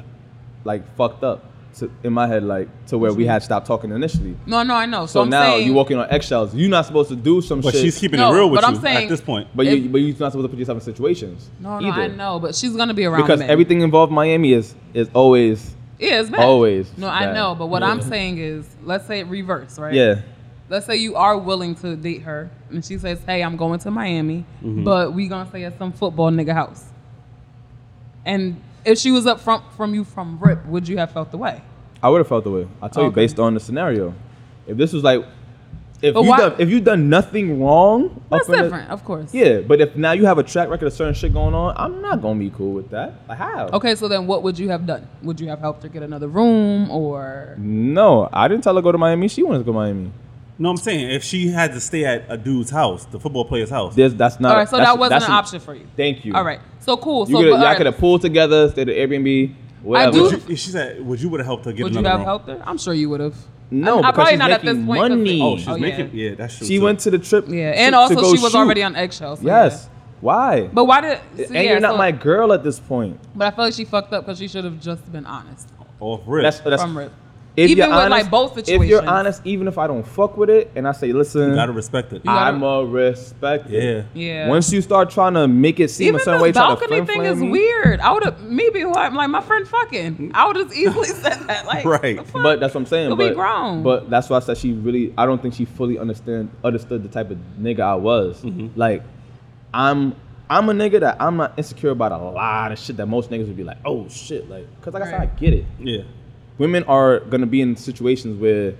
like fucked up to, in my head like to where we had stopped talking initially. No, no, I know. So, So I'm now saying, you walking on eggshells. You're not supposed to do some But shit. she's keeping No, it real with but I'm you saying- at this point. but you, but you're not supposed to put yourself in situations. No, no, either. I know, but she's gonna be around Because men. everything involved Miami is is always yeah, it's bad. always No, I bad. know, but what Yeah. I'm saying is, let's say it reverse, right? yeah. let's say you are willing to date her and she says hey i'm going to miami Mm-hmm. but we gonna stay at some football nigga house and if she was up front from you from rip would you have felt the way I would have felt the way. I tell you based on the scenario. If this was like if But you why- done if you done nothing wrong, that's in the- different of course yeah, but if now you have a track record of certain shit going on, I'm not gonna be cool with that. Like how? okay so then what would you have done would you have helped her get another room or No, I didn't tell her to go to Miami. She wanted to go to Miami. No, I'm saying if she had to stay at a dude's house, the football player's house. There's, that's not. all right so that wasn't an an- option for you Thank you. all right so cool You so could but, y'all all right, could have pulled together, stayed at Airbnb, whatever. do- Would you, she said, "Would you would have helped her get would you have room? helped her i'm sure you would have No, I, I because probably she's not at this making point 'cause money. Oh, she's oh, making. yeah. Yeah, that's true. She too. went to the trip. yeah and to also go she was shoot. already on eggshells so Yes. yeah. Why? but why did so, and yeah, you're not so- my girl at this point. But I feel like she fucked up because she should have just been honest off rip. That's that's. from rip. If Even you're with, like, honest, both If you're honest, even if I don't fuck with it, and I say, listen, you gotta respect it. You gotta- I'm a respect. it." Yeah. Yeah. Once you start trying to make it seem Even a certain way, try to balcony thing is me, weird. I would have maybe who I'm like my friend fucking. I would have easily said that. Like Right. But that's what I'm saying. You'll but, be grown. But that's why I said she really. I don't think she fully understand understood the type of nigga I was. Mm-hmm. Like, I'm I'm a nigga that I'm not insecure about a lot of shit that most niggas would be like, oh shit, like, cause like I said, I get it. Yeah. Women are gonna be in situations where,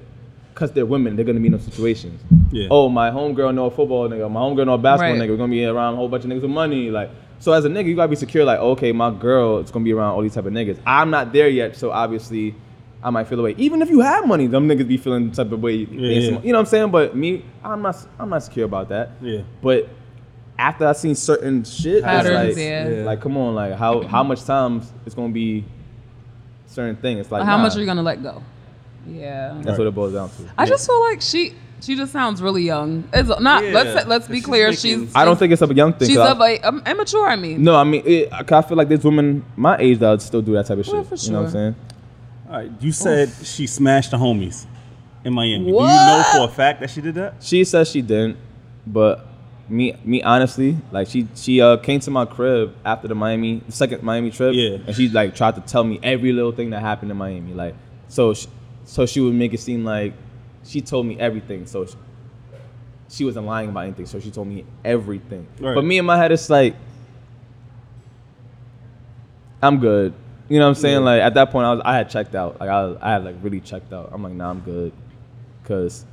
cause they're women, they're gonna be in those situations. Yeah. Oh, my homegirl know a football nigga. My homegirl know a basketball Right. nigga. We're gonna be around a whole bunch of niggas with money. Like, so as a nigga, you gotta be secure. Like, okay, my girl is gonna be around all these type of niggas. I'm not there yet, so obviously, I might feel away. Even if you have money, them niggas be feeling the type of way. they Yeah, some- yeah. You know what I'm saying? But me, I'm not. I'm not secure about that. Yeah. But after I seen certain shit, it's Patterns, like, yeah. Yeah. like, come on, like, how how much times it's gonna be certain thing? It's like how nah. much are you gonna let go? Yeah. That's what it boils down to. I just feel like she she just sounds really young. It's not. Yeah, let's let's be she's clear. making- She's. I don't think it's a young thing. She's of a um, immature. I mean. No, I mean, it, I feel like there's women my age that would still do that type of shit. Well, for You know what I'm saying? All right. You said she smashed the homies in Miami. Do you know for a fact that she did that? She says she didn't, but me, me honestly, like she, she uh, came to my crib after the Miami, the second Miami trip, Yeah. and she like tried to tell me every little thing that happened in Miami, like so, she, so she would make it seem like she told me everything, so she, she wasn't lying about anything, so she told me everything. Right. But me in my head, it's like, I'm good. You know what I'm saying? Yeah. Like at that point, I was I had checked out. Like I, was, I had like really checked out. I'm like, nah, I'm good. Cause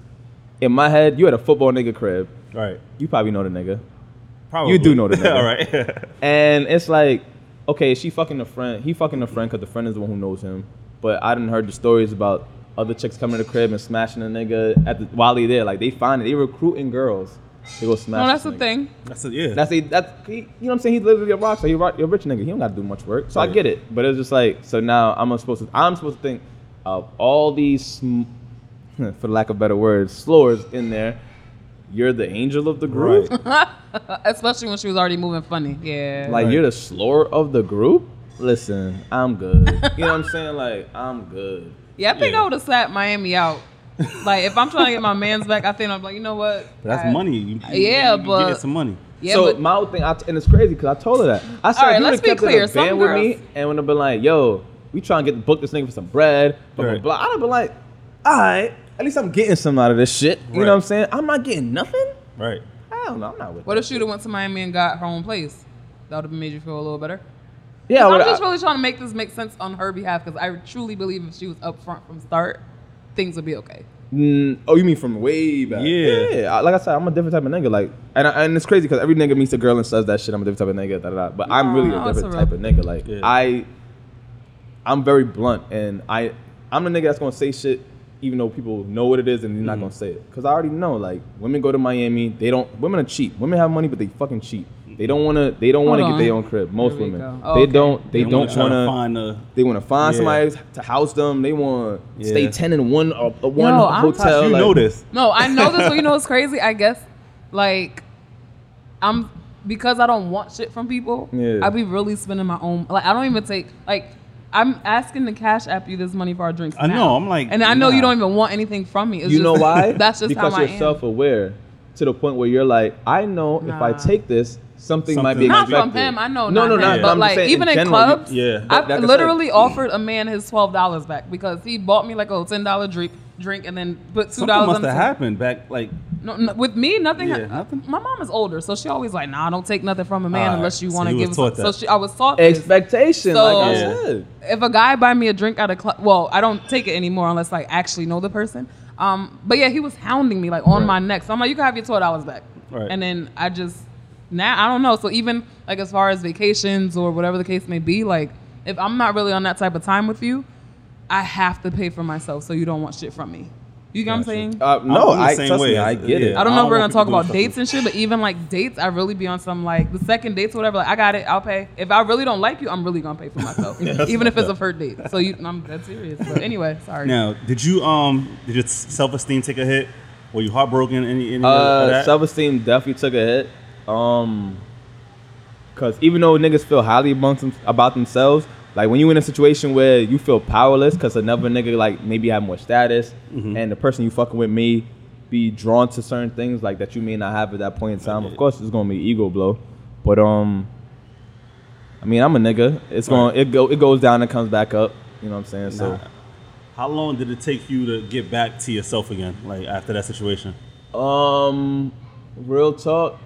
in my head, you had a football nigga crib. Right. You probably know the nigga. Probably. You do know the nigga. All right. And it's like, okay, she fucking a friend. He fucking a friend because the friend is the one who knows him. But I didn't heard the stories about other chicks coming to the crib and smashing a nigga at the, while they there. Like they find it. They recruiting girls They go smash. No, that's the nigga. thing. That's it. Yeah. That's a, that's he, you know what I'm saying. He's literally a rock. So he rock, you're a rich nigga. He don't got to do much work. So I Right. get it. But it's just like so now I'm supposed to I'm supposed to think of all these, sm- for lack of better words, slurs in there. You're the angel of the group. right. Especially when she was already moving funny. Yeah. Like Right. you're the slur of the group. Listen, I'm good. you know what I'm saying? Like I'm good. yeah, I think Yeah. I would have slapped Miami out. like if I'm trying to get my man's back, I think I'm like, you know what? But that's I- money. You, you- Yeah, you but- get some money. Yeah, so but my whole thing, I, and it's crazy because I told her that. I said, All right, if you let's would've be kept it clear. a Some band with me, girls- and would have been like, "Yo, we trying to get the book this nigga for some bread," blah blah Right. blah. I'd have been like, "All right, at least I'm getting some out of this shit." You Right. know what I'm saying? I'm not getting nothing. Right. Hell no, I'm not with. It. What that if she would have went to Miami and got her own place? That would have made you feel a little better. Yeah, I I'm would've- just really trying to make this make sense on her behalf because I truly believe if she was upfront from start, things would be okay. Mm, oh, you mean from way back? Yeah. yeah. I- Like I said, I'm a different type of nigga. Like, and I, and it's crazy because every nigga meets a girl and says that shit. I'm a different type of nigga. Da, da, da. But I'm really No, a different a type real- of nigga. Like, Yeah. I, I'm very blunt, and I, I'm the nigga that's gonna say shit even though people know what it is and they're not Mm-hmm. gonna say it. Cause I already know. Like, women go to Miami. They don't. Women are cheap. Women have money, but they fucking cheap. They don't wanna. They don't Hold wanna get on. their own crib. Most Here women. go. Oh, they okay. don't. They, They don't wanna try to wanna. find a. they want to find Yeah. somebody to house them. They want to stay ten in one uh, one Yo, I'm- hotel. you like- know this. No, I know this, but you know what's crazy? I guess, like, I'm because I don't want shit from people. Yeah. I be really spending my own. Like, I don't even take like. I'm asking the cash app you this money for our drinks. I now. know, I'm like, and I know you don't even want anything from me. It's You just- know why? That's just because how you're I self-aware to the point where you're like, I know if I take this, something, might be Something Not might from him. I know. No, not no, him, not. Yeah. But I'm like even in, general, you- clubs, Yeah. I've Like I said- literally offered a man his twelve dollars back because he bought me like a ten dollar drink, drink, and then put two Something dollars must on the have happened back, like, No, no, with me, nothing. Yeah, nothing? My mom is older, so she always like, "Nah, I don't take nothing from a man Alright, unless you so want to you give." was him taught some- So she, I was taught this. Expectation, So- like I said. If a guy buy me a drink at a club, well, I don't take it anymore unless I actually know the person. Um, but yeah, he was hounding me like on Right. my neck. So I'm like, "You can have your twelve dollars back." Right. And then I just now I don't know. So even like as far as vacations or whatever the case may be, like if I'm not really on that type of time with you, I have to pay for myself. So you don't want shit from me. You get what I'm saying? Uh, no, I'm the I same trust way. me, I get it. I don't know I if we're gonna talk about people dates and shit, but even like dates, I really be on some like the second dates or whatever. Like I got it, I'll pay. If I really don't like you, I'm really gonna pay for myself, even if it's a first date. So you, I'm dead serious. But anyway, sorry. now, did you, um, did your self esteem take a hit? Were you heartbroken? Any, any Uh, self-esteem definitely took a hit. Um, cause even though niggas feel highly amongst about themselves, like when you in a situation where you feel powerless, cause another nigga like maybe have more status, Mm-hmm. and the person you fucking with me be drawn to certain things like that you may not have at that point in time. Of course, it's gonna be ego blow, but um, I mean I'm a nigga. It's Right. going it go it goes down and comes back up. You know what I'm saying? So. How long did it take you to get back to yourself again? Like after that situation? Um, real talk.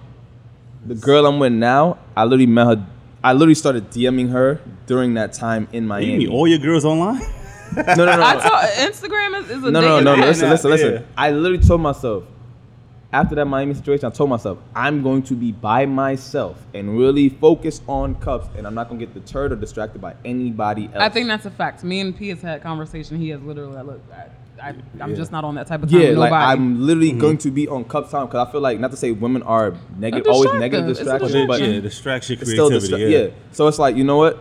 The girl I'm with now, I literally met her. I literally started DMing her during that time in Miami. You Miami. mean all your girls online? no, no, no, I no, told Instagram is, is a no, no, dating no, no. Listen, listen, listen. yeah. I literally told myself after that Miami situation, I told myself I'm going to be by myself and really focus on cups, and I'm not gonna get deterred or distracted by anybody else. I think that's a fact. Me and P has had conversation. He has literally like, look, I, I, I'm just not on that type of time. Yeah, with like. I'm literally Mm-hmm. going to be on cup time because I feel like not to say women are negative, always negative It's a distractions, but yeah, distraction, it's creativity. distra- yeah. yeah. So it's like, you know what?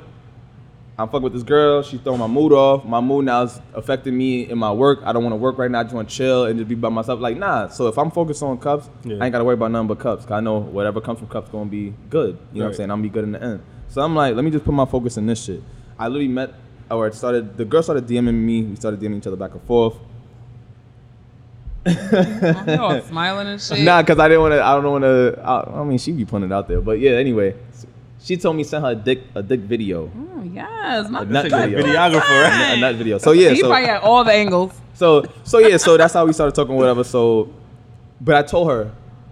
I'm fucking with this girl. She's throwing my mood off. My mood now is affecting me in my work. I don't want to work right now. I just want to chill and just be by myself. Like, nah. So if I'm focused on cups, Yeah. I ain't got to worry about nothing but cups. Cause I know whatever comes from cups going to be good. You know what I'm saying? I'm going to be good in the end. So I'm like, let me just put my focus in this shit. I literally met, or it started, the girl started DMing me. We started DMing each other back and forth. You all smiling and shit. Nah, cause I didn't want to. I don't want to. I, I mean, she'd be putting it out there, but yeah. Anyway, she told me send her a dick a dick video, Oh, yes, my a nut Like video, videographer, right? a nut video. So yeah, he so, probably had all the angles. so so yeah, so that's how we started talking, whatever. So, but I told her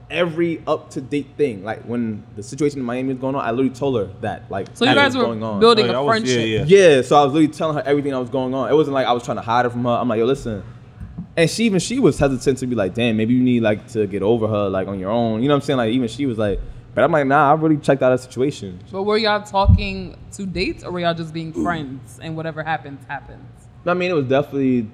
every up to date thing, like when the situation in Miami was going on, I literally told her that, like, So you that guys were going on. building Oh, yeah, I a was- friendship. yeah, yeah. Yeah, so I was literally telling her everything that was going on. It wasn't like I was trying to hide it from her. I'm like, yo, listen. And she even she was hesitant to be like, damn, maybe you need like to get over her like on your own. You know what I'm saying? Like even she was like, but I'm like, nah, I really checked out her situation. But were y'all talking to dates or were y'all just being friends and whatever happens, happens? I mean, it was definitely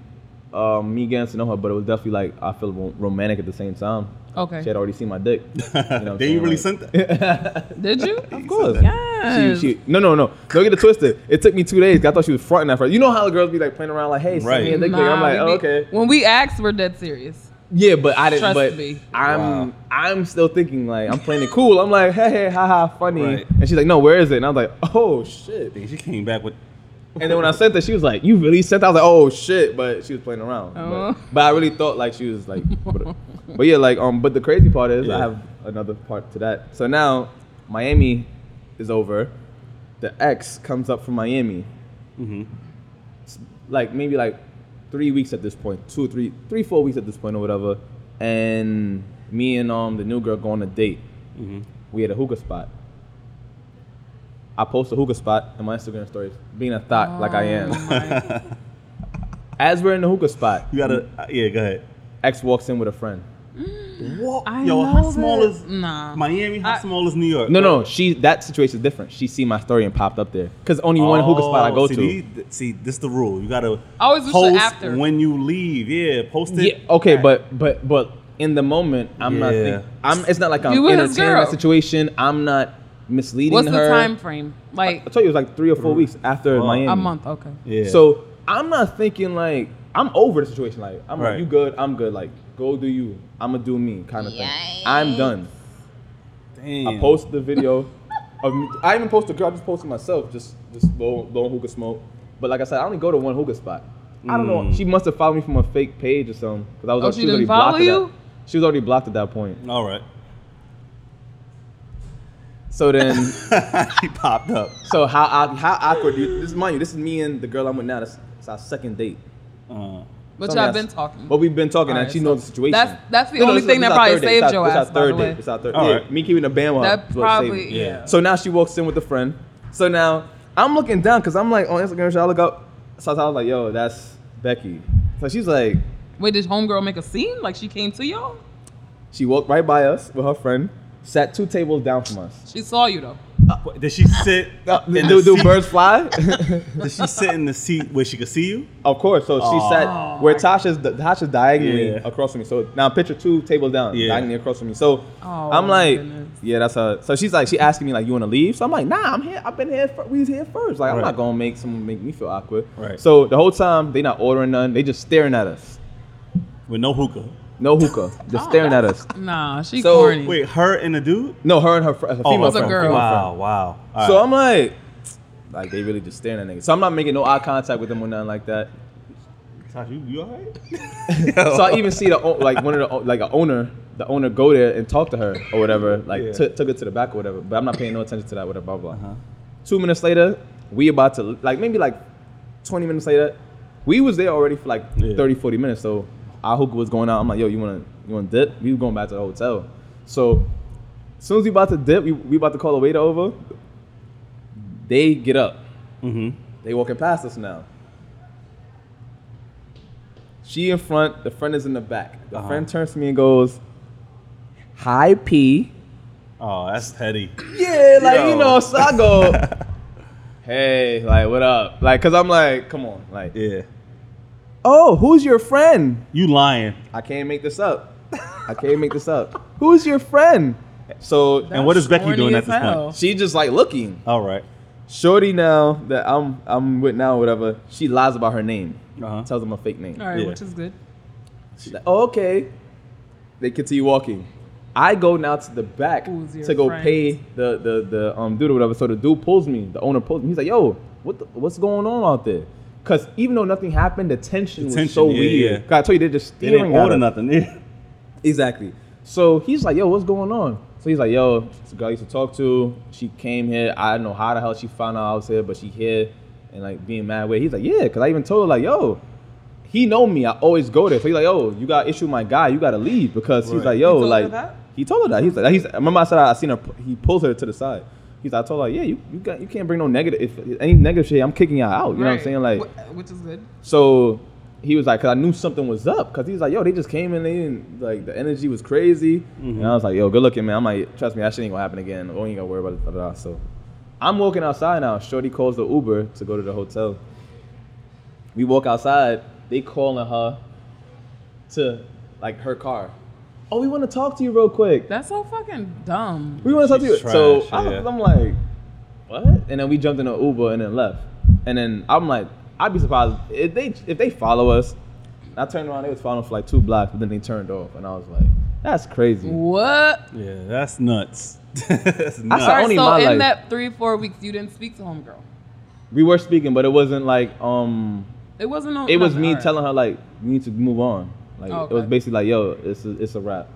um, me getting to know her, but it was definitely like I feel romantic at the same time. Okay. She had already seen my dick. You know what I'm Did you really Like- sent that? Did you? Of course. Yes. She, she, no, no, no. Don't get it twisted. It took me two days. I thought she was fronting at first. You know how the girls be like playing around, like, "Hey, send me a Right. dick pic." I'm like, oh, okay. When we asked, we're dead serious. Yeah, but I didn't. Trust but me. I'm Wow. I'm still thinking like I'm playing it cool. I'm like, hey, hey, haha, funny. Right. And she's like, no, where is it? And I was like, oh shit. She came back with And then when I sent her, she was like, "You really sent?" That? I was like, "Oh shit!" But she was playing around. Oh. But, but I really thought like she was like, but, but yeah, like um. But the crazy part is, I have another part to that. So now, Miami is over. The ex comes up from Miami, hmm like maybe like three weeks at this point, two or three, three four weeks at this point or whatever. And me and um the new girl go on a date. hmm We had a hookah spot. I post a hookah spot in my Instagram stories, being a thought like I am. Oh As we're in the hookah spot, You gotta, yeah, go ahead. X walks in with a friend. Mm. What? I Yo, know how small this. is Nah. Miami? How I- small is New York? No, no, she that situation is different. She seen my story and popped up there. Cause only one hookah spot I oh, go Oh, see, to. these- see, this is the rule. You gotta I always wish post after. when you leave. Yeah, post it. Yeah, okay, Right. but but but in the moment, I'm not. Yeah. Think, I'm. It's not like I'm You with his entertaining that situation. I'm not misleading What's the her. time frame? Like I Like told you it was like three or four weeks after Oh. Miami. a month. Okay. Yeah. So I'm not thinking like I'm over the situation. Like I'm Right. like you good, I'm good. Like go do you. I'ma do me kind of thing. I'm done. Damn. I posted the video of me. I even posted the girl. I just posted myself, just just blowing, blowing hookah smoke. But like I said, I only go to one hookah spot. I don't know. Mm. She must have followed me from a fake page or something. Cause I was, Oh, like, she was already didn't follow blocked at you? that- She was already blocked at that point. All right. So then, he popped up. so how how awkward? You, this is mind you. This is me and the girl I'm with now. This it's our second date. Uh, But y'all been talking. But we've been talking, and Alright, she so knows the situation. that's- that's the No, no, only this is- thing this that is our probably third date. saved This is your our- this is ass, our by the third way. date. It's our third. All Yeah, right. me keeping the bandwagon. that is what saved probably yeah. Yeah. So now she walks in with a friend. So now I'm looking down because I'm like on Instagram. So I look up. So I was like, "Yo, that's Becky." So she's like, Wait, did homegirl make a scene? Like she came to y'all? she walked right by us with her friend, sat two tables down from us. She saw you though. Uh, did she sit? Uh, in the do, do seat- birds fly? Did she sit in the seat where she could see you? of course. So she Aw. sat oh. where Tasha's Tasha's diagonally Yeah. across from me. So now picture two tables down, Yeah. diagonally across from me. So Oh, I'm like, goodness. yeah, that's her. So she's like, she asking me like, you want to leave? So I'm like, nah, I'm here. I've been here. fir- we was here first. Like, I'm Right. not gonna make someone make me feel awkward. Right. So the whole time they not ordering none. They just staring at us. With no hookah. No hookah. Just Oh, staring at us. Nah, she So- corny. Wait, her and the dude? No, her and her fr- a female Oh, It's a friend. girl. female Wow, friend. wow. All So right. I'm like, like they really just staring at niggas. So I'm not making no eye contact with them or nothing like that. Tasha, you, you all right? So I even see the o- like one of the o- like a owner, the owner go there and talk to her or whatever, like Yeah. took took it to the back or whatever. But I'm not paying no attention to that. Whatever, blah blah. blah. Uh-huh. Two minutes later, we about to like maybe like 20 minutes later, we was there already for like Yeah. 30, 40 minutes. So hookah was going out. I'm like, yo, you wanna you wanna dip? We were going back to the hotel. So as soon as we about to dip, we, we about to call the waiter over. They get up. Mm-hmm. They walking past us now. She in front, the friend is in the back. The Uh-huh. friend turns to me and goes, "Hi, P." Oh, that's petty. Yeah, like Yo. you know. So I go, "Hey, like what up?" Like, cause I'm like, "Come on, like, Yeah. Oh, who's your friend?" You lying. I can't make this up. I can't make this up. Who's your friend? So And what is Becky doing at this hell. point? she just like looking. All right. Shorty now that I'm I'm with now, whatever. She lies about her name. Uh-huh. Tells them a fake name. All right, Yeah. which is good. She's like, oh, okay. They continue walking. I go now to the back to go friend? pay the, the the um dude or whatever. So the dude pulls me. The owner pulls me. He's like, yo, what the, what's going on out there? Cause even though nothing happened, the tension The was so yeah, weird. yeah. 'Cause I told you they're just They staring didn't at order us. nothing. Yeah. Exactly. So he's like, yo, what's going on? So he's like, yo, it's a girl I used to talk to. She came here. I don't know how the hell she found out I was here, but she here and like being mad with. He's like, yeah, because I even told her like, yo, he know me. I always go there. So he's like, yo, you got issue with my guy. You got to leave because he's like, yo, He told her like that? he told her that. He's like, he's. Remember I said I seen her. He pulls her to the side. He's I told her, yeah, you you got you can't bring no negative. If any negative shit, I'm kicking y'all out. You know what I'm saying? Like, which is good. so he was like, cause I knew something was up. Cause he was like, yo, they just came in, they didn't, like the energy was crazy. Mm-hmm. And I was like, yo, good looking, man. I'm like, trust me, that shit ain't gonna happen again. We ain't gotta worry about it. Da, da, da. So I'm walking outside now. Shorty calls the Uber to go to the hotel. We walk outside. They calling her to like her car. Oh, we want to talk to you real quick. That's so fucking dumb. We want to talk to you. She's so I was, yeah. I'm like, what? And then we jumped in an Uber and then left. And then I'm like, I'd be surprised if they if they follow us. I turned around, they was following for like two blocks, but then they turned off, and I was like, that's crazy. What? Yeah, that's nuts. that's I nuts. saw- only so my in life. that three four weeks, you didn't speak to homegirl. we were speaking, but it wasn't like um. It wasn't no. It was me alright. telling her like you need to move on. Like Oh, it was basically like yo, it's a, it's a wrap.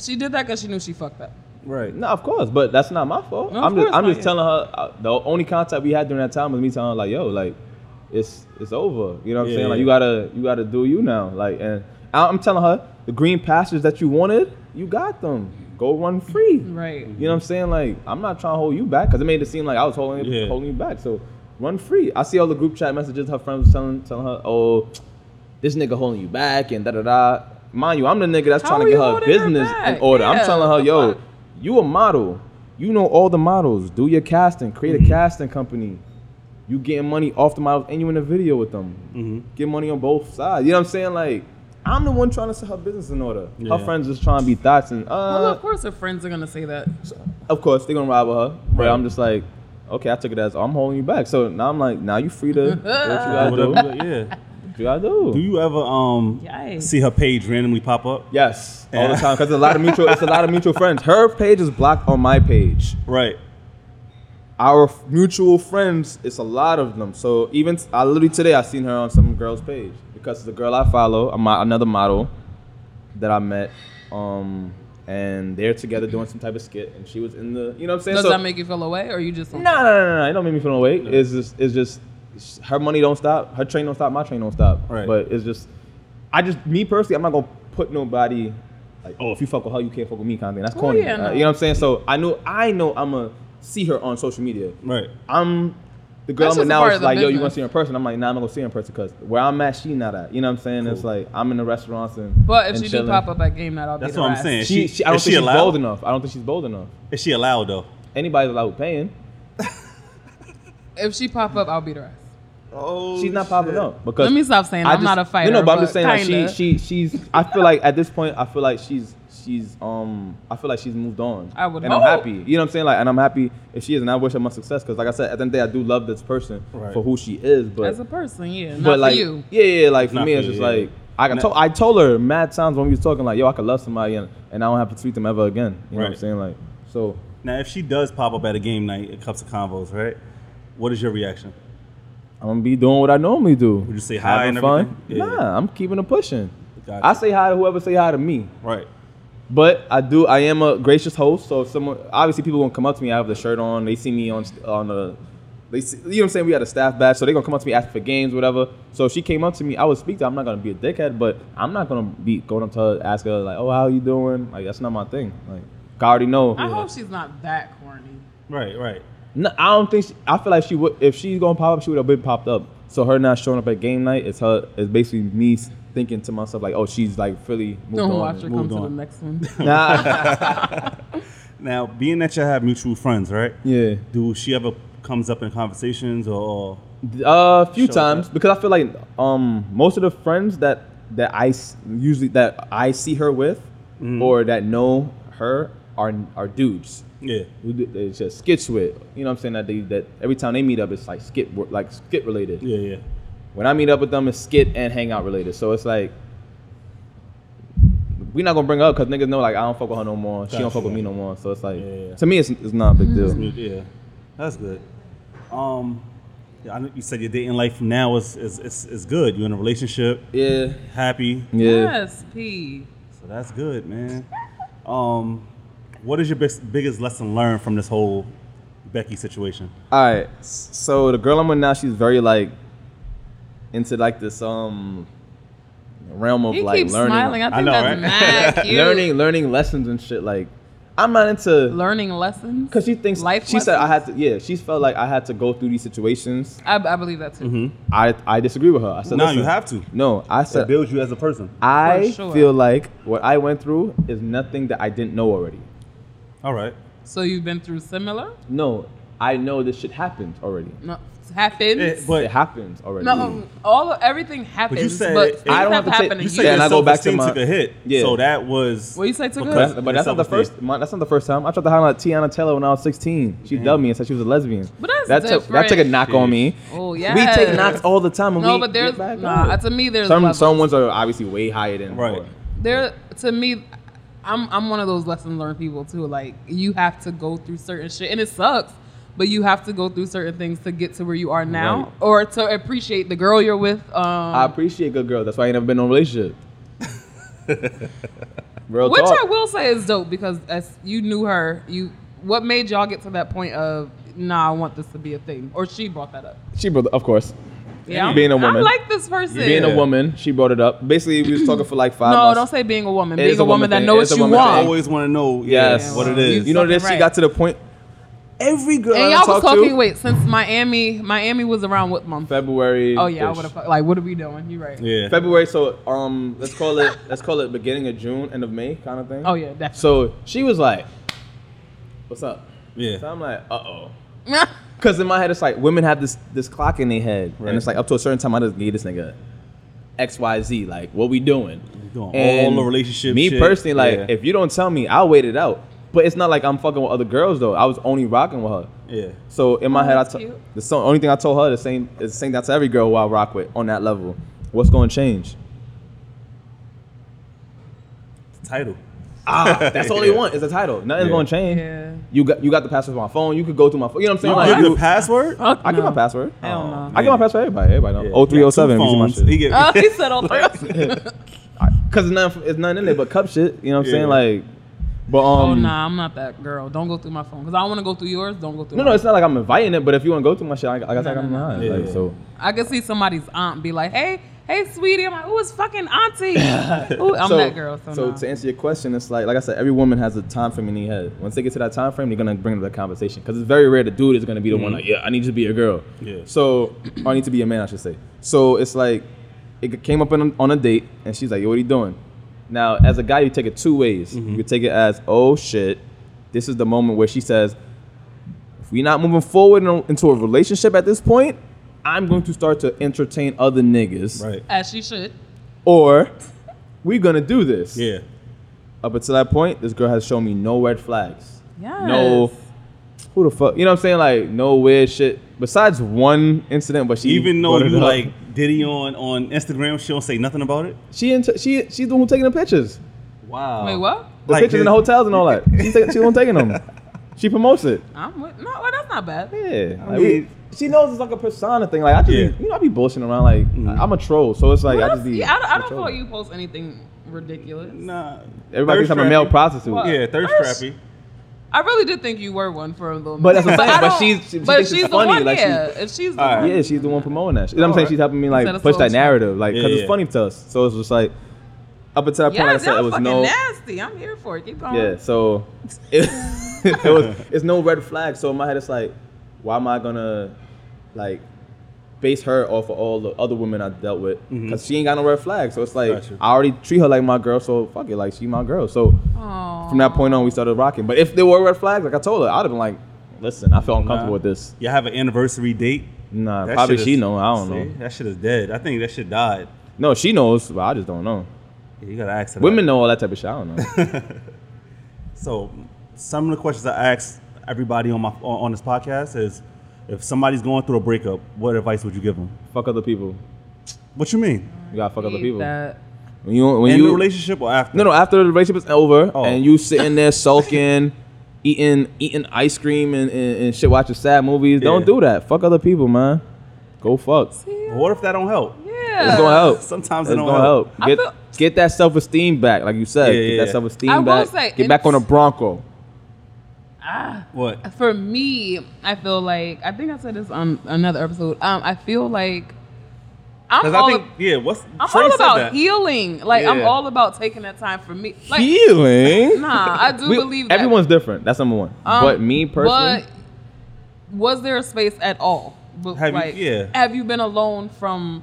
She did that because she knew she fucked up. Right. No, of course, but that's not my fault. No, of I'm just I'm just yeah. telling her uh, the only contact we had during that time was me telling her like yo like it's it's over. You know what I'm Yeah, saying? Like you gotta you gotta do you now. Like and I- I'm telling her the green pastures that you wanted, you got them. Go run free. Right. You know what I'm saying? Like I'm not trying to hold you back because it made it seem like I was holding Yeah. holding you back. So run free. I see all the group chat messages her friends telling telling her, oh, this nigga holding you back and da da da. Mind you, I'm the nigga that's How trying to get her holding her business in back? order. I'm telling her, yo, you a model. You know all the models. Do your casting. Create Mm-hmm. a casting company. You getting money off the models and you in a video with them. Mm-hmm. Get money on both sides. You know what I'm saying? Like, I'm the one trying to set her business in order. Yeah. Her friends just trying to be thoughts and well, uh of course her friends are gonna say that. of course they're gonna ride with her. But Right. I'm just like, okay, I took it as I'm holding you back. So now I'm like, now you free to do what you gotta do. Whatever. Yeah. You gotta do. Do you ever um Yikes. see her page randomly pop up? Yes, all the time because a lot of mutual. It's a lot of mutual friends. Her page is blocked on my page. Right. Our f- mutual friends, it's a lot of them. So even I literally today I seen her on some girl's page because the girl I follow, a mo- another model that I met, um, and they're together doing some type of skit, and she was in the, you know what I'm saying? Does So- that make you feel away, or you just? No, no, no, no, no. It don't make me feel no way. It's just, it's just, her money don't stop. Her train don't stop. My train don't stop. Right. But it's just, I just, me personally, I'm not gonna put nobody like, oh, if you fuck with her, you can't fuck with me, kind of thing. That's Oh, corny. yeah, Uh, no. you know what I'm saying? So I knew, I know, I'm gonna see her on social media. Right. I'm the girl I'm with now is of the like, yo, you business. want to see her in person? I'm like, nah, I'm not gonna see her in person because where I'm at, she not at. You know what I'm saying? It's like I'm in the restaurants and. But if and she chilling. do pop up at game night, I'll That's beat what her I'm saying. she, Is she, I don't is think she she's allowed? bold enough. I don't think she's bold enough. Is she allowed though? Anybody's allowed paying. If she pop up, I'll beat her ass. Oh, She's not popping up because Let me stop saying I I'm not a fighter. No, no, but I'm just saying like she, she, she's. I feel like at this point, I feel like she's, she's, um, I feel like she's moved on. I would and I'm happy. You know what I'm saying? Like, and I'm happy if she is, and I wish her much success because, like I said, at the end of the day, I do love this person Right. for who she is. But, as a person, yeah, not but like, you. yeah, yeah, like for Not me, for it's you, just yeah. like I Now- told, I told her mad times when we was talking like, yo, I could love somebody and, and I don't have to treat them ever again. You know what I'm saying? Like, so Now, if she does pop up at a game night, it comes to convos, right? What is your reaction? I'm gonna be doing what I normally do. Would you say hi Having and fun? Yeah. Nah, I'm keeping it pushing. Gotcha. I say hi to whoever say hi to me. Right. But I do. I am a gracious host. So if someone, obviously, people gonna come up to me. I have the shirt on. They see me on on the. They see, you know what I'm saying? We had a staff badge, so they gonna come up to me asking for games, whatever. So if she came up to me, I would speak to. her. I'm not gonna be a dickhead, but I'm not gonna be going up to her, ask her like, "Oh, how you doing?" Like that's not my thing. Like I already know. I hope she's not that corny. Right. Right. No, I don't think. She, I feel like she would. If she's gonna pop up, she would have been popped up. So her not showing up at game night, is her. It's basically me thinking to myself like, "Oh, she's like really moved Don't on." watch her come moved to the next one. Nah, Now, being that you have mutual friends, right? yeah. Do she ever comes up in conversations or? Uh, a few times that. because I feel like um most of the friends that that I s- usually that I see her with Mhm. or that know her are are dudes. Yeah. Who do- They just skits with. You know what I'm saying that they that every time they meet up it's like skit like skit related. Yeah. Yeah. When I meet up with them it's skit and hangout related. So it's like we not gonna bring her up because niggas know like I don't fuck with her no more. She don't fuck with me no more. So it's like Yeah, yeah. to me it's it's not a big deal. Yeah. That's good. Um, yeah, I know you said your dating life now is is, is is good. You're in a relationship, Yeah. happy. Yeah. Yes, P. So that's good, man. Um, what is your big, biggest lesson learned from this whole Becky situation? All right. So the girl I'm with now, she's very like into like this um realm of He like keeps learning, smiling. I I know, that's right? mad cute. learning, learning lessons and shit. Like I'm not into learning lessons. because she thinks life. she said I had to. Yeah, she felt like I had to go through these situations. I, I believe that too. Mm-hmm. I I disagree with her. I said No, you have to. No, I It said builds you as a person. I sure. feel like what I went through is nothing that I didn't know already. All right. So you've been through similar? No, I know this shit happened already. No, happens. Eh, but- it happens already. no, all of, everything happens. But you said but it- I don't have have to take- happened You to said Yeah, your and I go back to self-esteem my- took a hit. Yeah. So that was. What you say took a because- hit? But that's not the first. my- That's not the first time. I tried to holler at Teyana Taylor when I was 16. She dubbed me and said she was a lesbian. But that's that took that took a different. knock on me. Oh yeah. We take knocks all the time. And No, we but there's get back nah. To me, there's some levels. some ones are obviously way higher than Right. there to me I'm I'm one of those lesson learned people too. Like you have to go through certain shit and it sucks. but you have to go through certain things to get to where you are now, Right. or to appreciate the girl you're with. Um, I appreciate good girls. That's why I ain't never been in a relationship. Real which talk. I will say is dope because as you knew her, you what made y'all get to that point of nah, I want this to be a thing, or she brought that up. She brought, of course. Yeah, Being a woman. I like this person. Being Yeah. a woman, she brought it up. Basically, we was talking for like five no, months. don't say being a woman. It being a a woman, woman that knows what you want. I thing. always want to know Yes. yes. what it is. well. You know this? Fucking She got to the point. Every girl And I y'all was talking. to, Wait, since Miami, Miami was around what month? February. Oh yeah, I would have. Like, what are we doing? You right? yeah. February. So um, let's call it let's call it beginning of June, end of May, kind of thing. Oh yeah, definitely. So she was like, "What's up?" Yeah. So I'm like, "Uh oh." Because in my head, it's like women have this this clock in their head, Right. and it's like up to a certain time, I just need this nigga X Y Z. Like, what we doing? doing all the relationship Me shit. personally, like, Yeah. if you don't tell me, I'll wait it out. But it's not like I'm fucking with other girls though. I was only rocking with her. Yeah. So in my Oh, head, I that's t- the so- only thing I told her the same is the same that's every girl who I rock with on that level. What's going to change? The Title. Ah, that's all they want is a title. Nothing's Yeah. going to change. Yeah. You got you got the password for my phone. You could go through my phone. You know what I'm saying? You Like, give you- the password? Fuck I give no. my password. Hell Oh, no. man. I give my password to everybody. Everybody know. Yeah. Oh three oh seven. He You see my shit. He get- Oh, he said all three. Cause it's nothing, it's nothing in there but cup shit. You know what I'm saying? Like, but um, oh nah, I'm not that girl. Don't go through my phone because I don't want to go through yours. Don't go through. no, mine. no, it's not like I'm inviting it. But if you want to go through my shit, I, I guess I No, got no, mine. no. Like, Yeah. so I can see somebody's aunt be like, "Hey, hey, sweetie," I'm like, "Who is fucking auntie?" Ooh, I'm so, that girl. So, so nah. to answer your question, it's like like I said, every woman has a time frame in their head. Once they get to that time frame, they're gonna bring up the conversation because it's very rare the dude is gonna be the one mm-hmm. like, yeah, I need you to be a girl. Yeah. So or I need to be a man, I should say. So it's like it came up in, on a date, and she's like, yo, what are you doing? Now, as a guy, you take it two ways. Mm-hmm. You take it as, oh shit, this is the moment where she says, if we're not moving forward in- into a relationship at this point, I'm going to start to entertain other niggas, Right. as she should. or we're gonna do this. Yeah. Up until that point, this girl has shown me no red flags. Yes. No, who the fuck? You know what I'm saying? Like no weird shit. Besides one incident, but she Even though brought it you up. like Diddy on on Instagram, she don't say nothing about it. she into, she she's the one taking the pictures, Wow. Wait, what? the Like pictures in the hotels and all that. She's taking, she's the one taking them. She promotes it. I'm with, no, well, that's not bad. Yeah, I Like, mean- she knows it's like a persona thing. Like I just, Yeah. be, you know, I be bullshitting around. Like Mhm. I'm a troll, so it's like Well, I just be. yeah, I don't, I a don't feel like you post anything ridiculous. Nah. Everybody thinks Thirst I'm a male trappy. prostitute. What? Yeah, thirst Thirst? trappy. I really did think you were one for a little. But that's what I'm saying, but she's- she- she but thinks it's she's the funny, one. like, she- yeah, if she's the All right. one. Yeah, she's the one promoting that. shit. You know what I'm saying? Alright. She's helping me like Instead push that slow narrative, like because Yeah, it's funny to us. So it's just like up until that point, like I said, it was was fucking no. nasty. I'm here for it. Keep going. Yeah, so it, it was it's no red flag. So in my head, it's like, why am I gonna like base her off of all the other women I dealt with? Mm-hmm. Because she ain't got no red flag. So it's like Gotcha. I already treat her like my girl. So fuck it, like she my girl. So Aw. from that point on, we started rocking. But if there were red flags, like I told her, I'd have been like, listen, I feel uncomfortable Nah. with this. You have an anniversary date. Nah, That probably she is- know. I don't See, know. That shit is dead. I think that shit died. No, she knows, but I just don't know. Yeah, you gotta ask her. that. Women know all that type of shit. I don't know. So, some of the questions I ask everybody on my on, on this podcast is, if somebody's going through a breakup, what advice would you give them? fuck other people. What you mean? You gotta fuck other people. That. When you when In you the relationship or after? no no after the relationship is over Oh. and you sitting there sulking, eating eating ice cream and, and, and shit, watching sad movies. Don't Yeah. do that. Fuck other people, man. Go fuck. It's what if that don't help? Yeah. It's gonna help. Sometimes It's it don't gonna help. I Get feel- get that self esteem back, like you said. Yeah, get yeah. that self esteem I will back. say, get back on a Bronco. Ah. What? For me, I feel like I think I said this on another episode. Um, I feel like I'm all I think yeah. What's I'm Trey all about that. healing. Like I'm all about taking that time for me. Like Healing. nah, I do We- believe that. everyone's different. That's number one. Um, but me personally, But was there a space at all? But Have you- yeah. Have you been alone from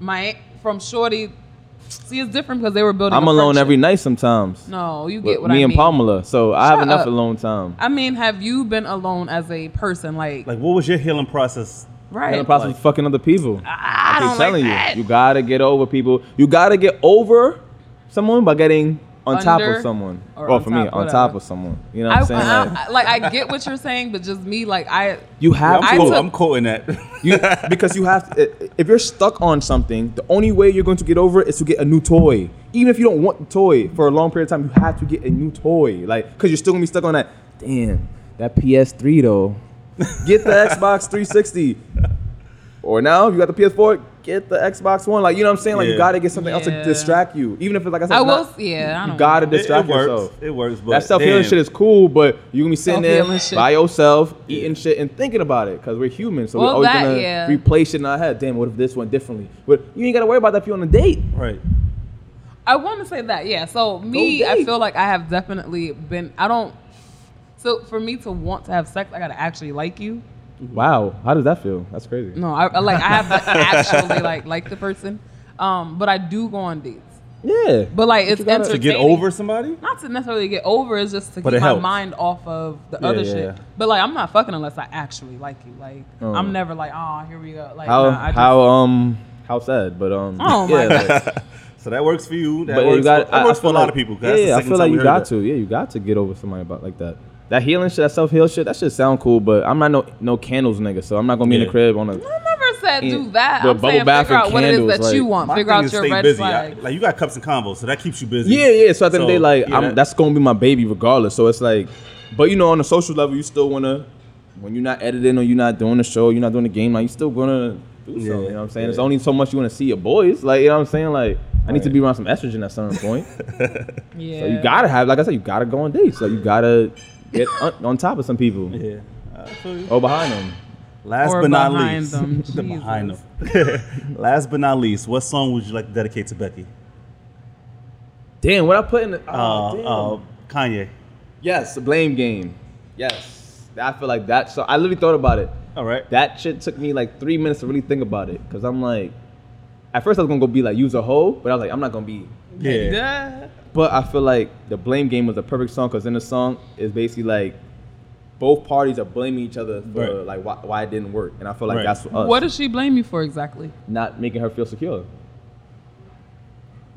my from Shorty? See, it's different because they were building. I'm a alone friendship. every night sometimes. No, you get what me I and. Pamela. So I have enough up. alone time. I mean, have you been alone as a person? Like, Like, what was your healing process? right? And the process Like- of fucking other people. I, I keep don't telling like you, that. you gotta get over people. You gotta get over someone by getting on top of someone. or Or on for me, top, on whatever. top of someone. You know what I, I'm saying? I- Like, I- like I get what you're saying, but just me, like I, you Yeah, have I'm, I took- I'm quoting that. you because you have to, if you're stuck on something, the only way you're going to get over it is to get a new toy. Even if you don't want the toy for a long period of time, you have to get a new toy. Like, cause you're still gonna be stuck on that. Damn, that PS3 though. Get the Xbox 360. Or now you got the PS4, get the Xbox One. Like you know what I'm saying? Like Yeah. you gotta get something else to Yeah. distract you. Even if it's like I said, I it's will. not- yeah, I you don't. gotta It, it distract works. yourself. It works. But That self healing damn. shit is cool, but you gonna be sitting there Self-healing shit. by yourself, eating shit and thinking about it because we're human. So we're Well, always that, gonna yeah. replay shit in our head. Damn, what if this went differently? But you ain't gotta worry about that if you're on a date. right. I want to say that, yeah. So me, I date. feel like I have definitely been. I don't. So for me to want to have sex, I gotta actually like you. Wow, how does that feel? That's crazy. No, I, I like I have to actually like like the person. Um, but I do go on dates. Yeah, But like it's you gotta- To get over somebody. Not to necessarily get over, it's just to But keep my helps. mind off of the Yeah, other yeah, shit. yeah. But like I'm not fucking unless I actually like you. Like Oh. I'm never like, oh, here we go. Like how nah, I just, how um how sad, but um Oh my yeah, like, So that works for you. That but works, you got for, that works for a lot of people. 'cause that's the Yeah, I second feel time like we you heard got that. to. Yeah, you got to get over somebody about like that. That healing shit, that self heal shit, that shit sound cool, but I'm not no no candles nigga, so I'm not gonna be in the crib on a. I never said do that. But I'm bubble saying bath figure and out what it is candles, that you like- want. My Figure thing out is your stay red busy. I- like you got Cups and Convos, so that keeps you busy. Yeah, yeah. So at the end of the day, like yeah, I'm, that- that's gonna be my baby regardless. So it's like, but you know, on a social level, you still wanna when you're not editing or you're not doing the show, you're not doing the game, like you still gonna do something. You know what I'm saying? yeah. There's only so much you wanna see your boys. Like you know what I'm saying? Like I need to be around some estrogen at some point. yeah. So you gotta have, like I said, you gotta go on dates. Like you gotta get on, on top of some people Yeah. I or behind them. Last Or but not behind least, them, The behind them. Last but not least, what song would you like to dedicate to Becky? Damn, what I put in the oh, Uh, damn. uh, Kanye. yes, the blame game. Yes, I feel like that. So I literally thought about it. All right. That shit took me like three minutes to really think about it, cause I'm like, at first I was gonna go be like use a hoe, but I was like I'm not gonna be. Yeah. Yeah. But I feel like the blame game was a perfect song, cause in the song is basically like both parties are blaming each other for Right. like why, why it didn't work, and I feel like Right. that's us What does she blame you for exactly? not making her feel secure.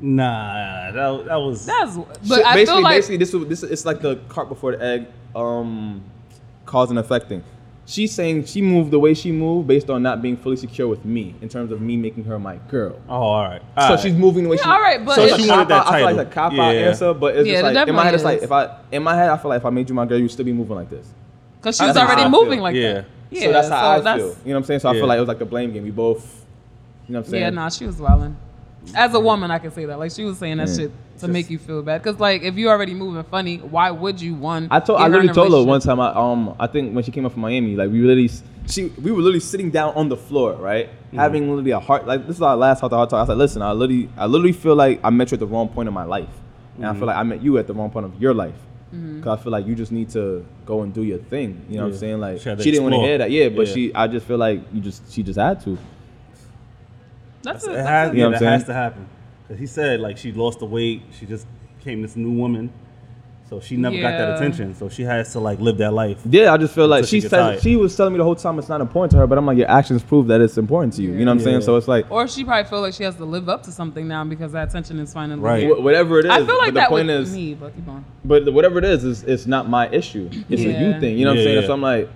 Nah, that, that was. That's. But Shit, I basically, feel like basically, this is this is- it's like the cart before the egg, um, cause and effect thing. She's saying she moved the way she moved based on not being fully secure with me in terms of me making her my girl. oh, all right. so All right. she's moving the way Yeah, she. all right, but so it's- it's She a wanted cop that out. I feel like title. it's a cop out answer, but it's Yeah, just it like in my head, it's definitely like if I in my head, I feel like if I made you my girl, you would still be moving like this. because she's That's how already moving like Yeah. that. Yeah. so that's how I that's- feel. You know what I'm saying? So I feel like it was like the blame game. We both, you know what I'm saying? Yeah, nah, she was wilding. As a woman, I can say that. Like she was saying that Yeah. shit to make you feel bad. Cause like if you already moving funny, why would you one? I told I her literally told her one time I um I think when she came up from Miami like we literally she we were literally sitting down on the floor right? Mm-hmm. Having literally a heart like this is our last heart to heart talk. I was like listen I literally I literally feel like I met you at the wrong point in my life. And I feel mm-hmm. like I met you at the wrong point of your life. Mm-hmm. Because I feel like you just need to go and do your thing. You know what I'm saying? Like She she didn't want to hear that. Yeah but Yeah. she I just feel like you just she just had to. That's It a, has, that's a, You know yeah, what that I'm has to happen. 'Cause he said like she lost the weight. She just became this new woman. So she never got that attention. So she has to like live that life. yeah I just feel like Until she she said tired. she was telling me the whole time it's not important to her but I'm like your actions prove that it's important to you you know what I'm Yeah. saying so it's like or she probably feel like she has to live up to something now because that attention is finally Right. there. wh- whatever it is I feel like but the that point with is me, but keep on. But whatever it is, is it's not my issue. It's a you thing. You know what I'm saying? So I'm like,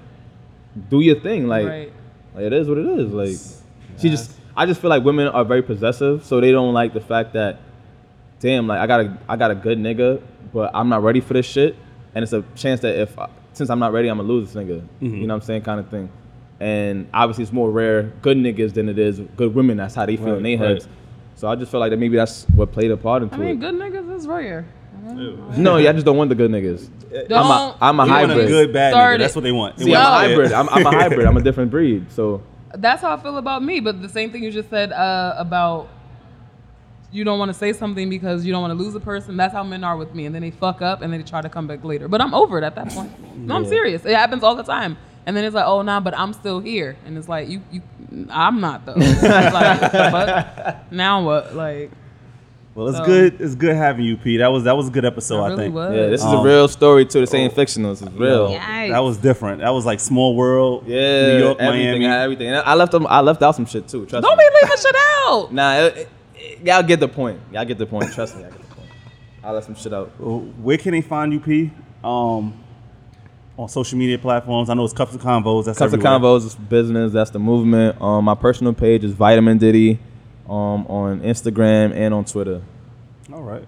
do your thing. Like, right. like, it is what it is. Like she just I just feel like women are very possessive, so they don't like the fact that damn, like I got a I got a good nigga, but I'm not ready for this shit. And it's a chance that if since I'm not ready, I'm gonna lose this nigga. Mm-hmm. You know what I'm saying? Kind of thing. And obviously it's more rare good niggas than it is good women. That's how they feel in Right, their heads. So I just feel like that maybe that's what played a part into it. I mean, it. good niggas is rare. No, yeah, I just don't want the good niggas. I'm a, Don't- I'm a You want a hybrid. good bad nigga. That's what they want. They See, want- I'm a hybrid. I'm, I'm a hybrid. I'm a different breed. So That's how I feel about me. But the same thing you just said uh, about you don't want to say something because you don't want to lose a person. That's how men are with me, and then they fuck up and then they try to come back later. But I'm over it at that point. No, I'm Yeah. serious. It happens all the time. And then it's like, oh nah, but I'm still here. And it's like you, you, I'm not though. It's like, now what? Like, Well, it's So- good. It's good having you, Pete. That was that was a good episode. I I really think. was. yeah, this is Um, a real story too. This ain't fictional. This is real. Yikes. That was different. That was like small world. Yeah, New York, everything, Miami. everything. And I left them. I left out some shit too. Trust Don't me. be leaving shit out. Nah, it, it, y'all get the point. Y'all get the point. Trust me, I get the point. I left some shit out. Well, Where can they find you, P? Um, on social media platforms. I know it's Cups of Convos. That's Cups of. Convos is business. That's the movement. Um, my personal page is Vitamin Diddy, um, on Instagram and on Twitter. All right.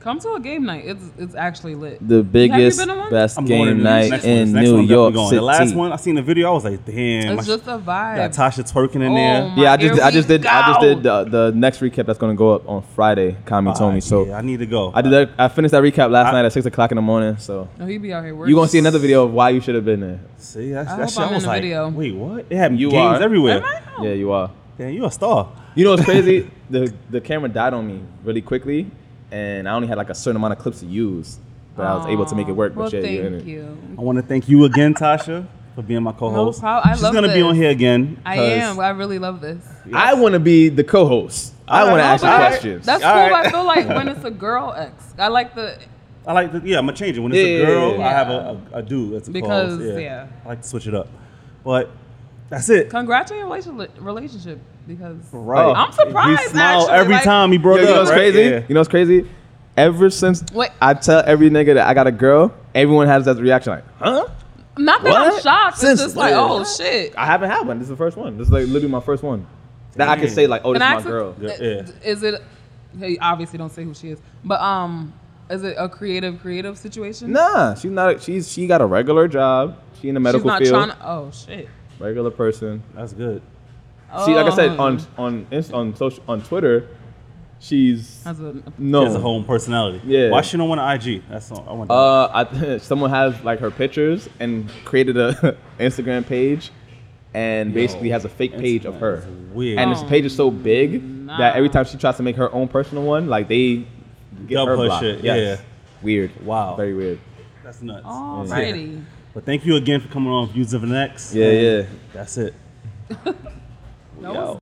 Come to a game night. It's it's actually lit. The biggest, been on one? best I'm game night next in next New one York. City. The last one I seen the video, I was like, damn. It's just a vibe. got Tasha twerking in Oh there. Yeah, I just I just we did I just did the, the next recap that's gonna go up on Friday. Kami told me so. yeah, I need to go. I did that. I finished that recap last I- night at six o'clock in the morning. So Oh, he be out here working. you gonna see another video of why you should have been there. See, that's, I that hope shit. I'm I in was the like, video. wait, what? They have You games are. everywhere. Yeah, you are. Damn, you a star. You know what's crazy? the the camera died on me really quickly, and I only had like a certain amount of clips to use, but I was able to make it work. Well, But yeah, you're thank it. you. I want to thank you again, Tasha, for being my co-host. problem. I She's love gonna be on here again. I 'cause- am. I really love this. I want to be the co-host. I want to ask you questions. That's All cool. right. I feel like when it's a girl ex, I like the I like the yeah. I'm gonna change it when it's Yeah, a girl. yeah, I have yeah. a, a, a dude. That's a Because, co-host. yeah. I like to switch it up, but that's it. congrats on your relation- relationship because Right. Oh. I'm surprised, He smiled actually, every like- time he broke Yo, it you know up. what's right? crazy? Yeah. You know what's crazy? Ever since Wait. I tell every nigga that I got a girl, everyone has that reaction like, huh? not that I'm shocked. Since- it's just like, oh shit. I haven't had one. This is the first one. This is like literally my first one. That I can say like, oh, this is my girl. Yeah, yeah. Is it? Hey, obviously don't say who she is, but um, is it a creative creative situation? Nah, she's not. She's she got a regular job. She in the she's medical not field. trying. To, oh shit. Regular person. That's good. She like I said Oh. on on Inst- on social on Twitter, she's As a, no. She has a whole personality. Yeah. Why she don't want an IG? That's all I want. Uh, I, someone has like her pictures and created a Instagram page, and basically has a fake page of her. Is weird. And this page is so big Nah. that every time she tries to make her own personal one, like they get They'll her blocked. it, Yes. yeah. Weird. Wow. Very weird. That's nuts. alrighty. But thank you again for coming on Views of an X. Yeah, yeah. That's it. That was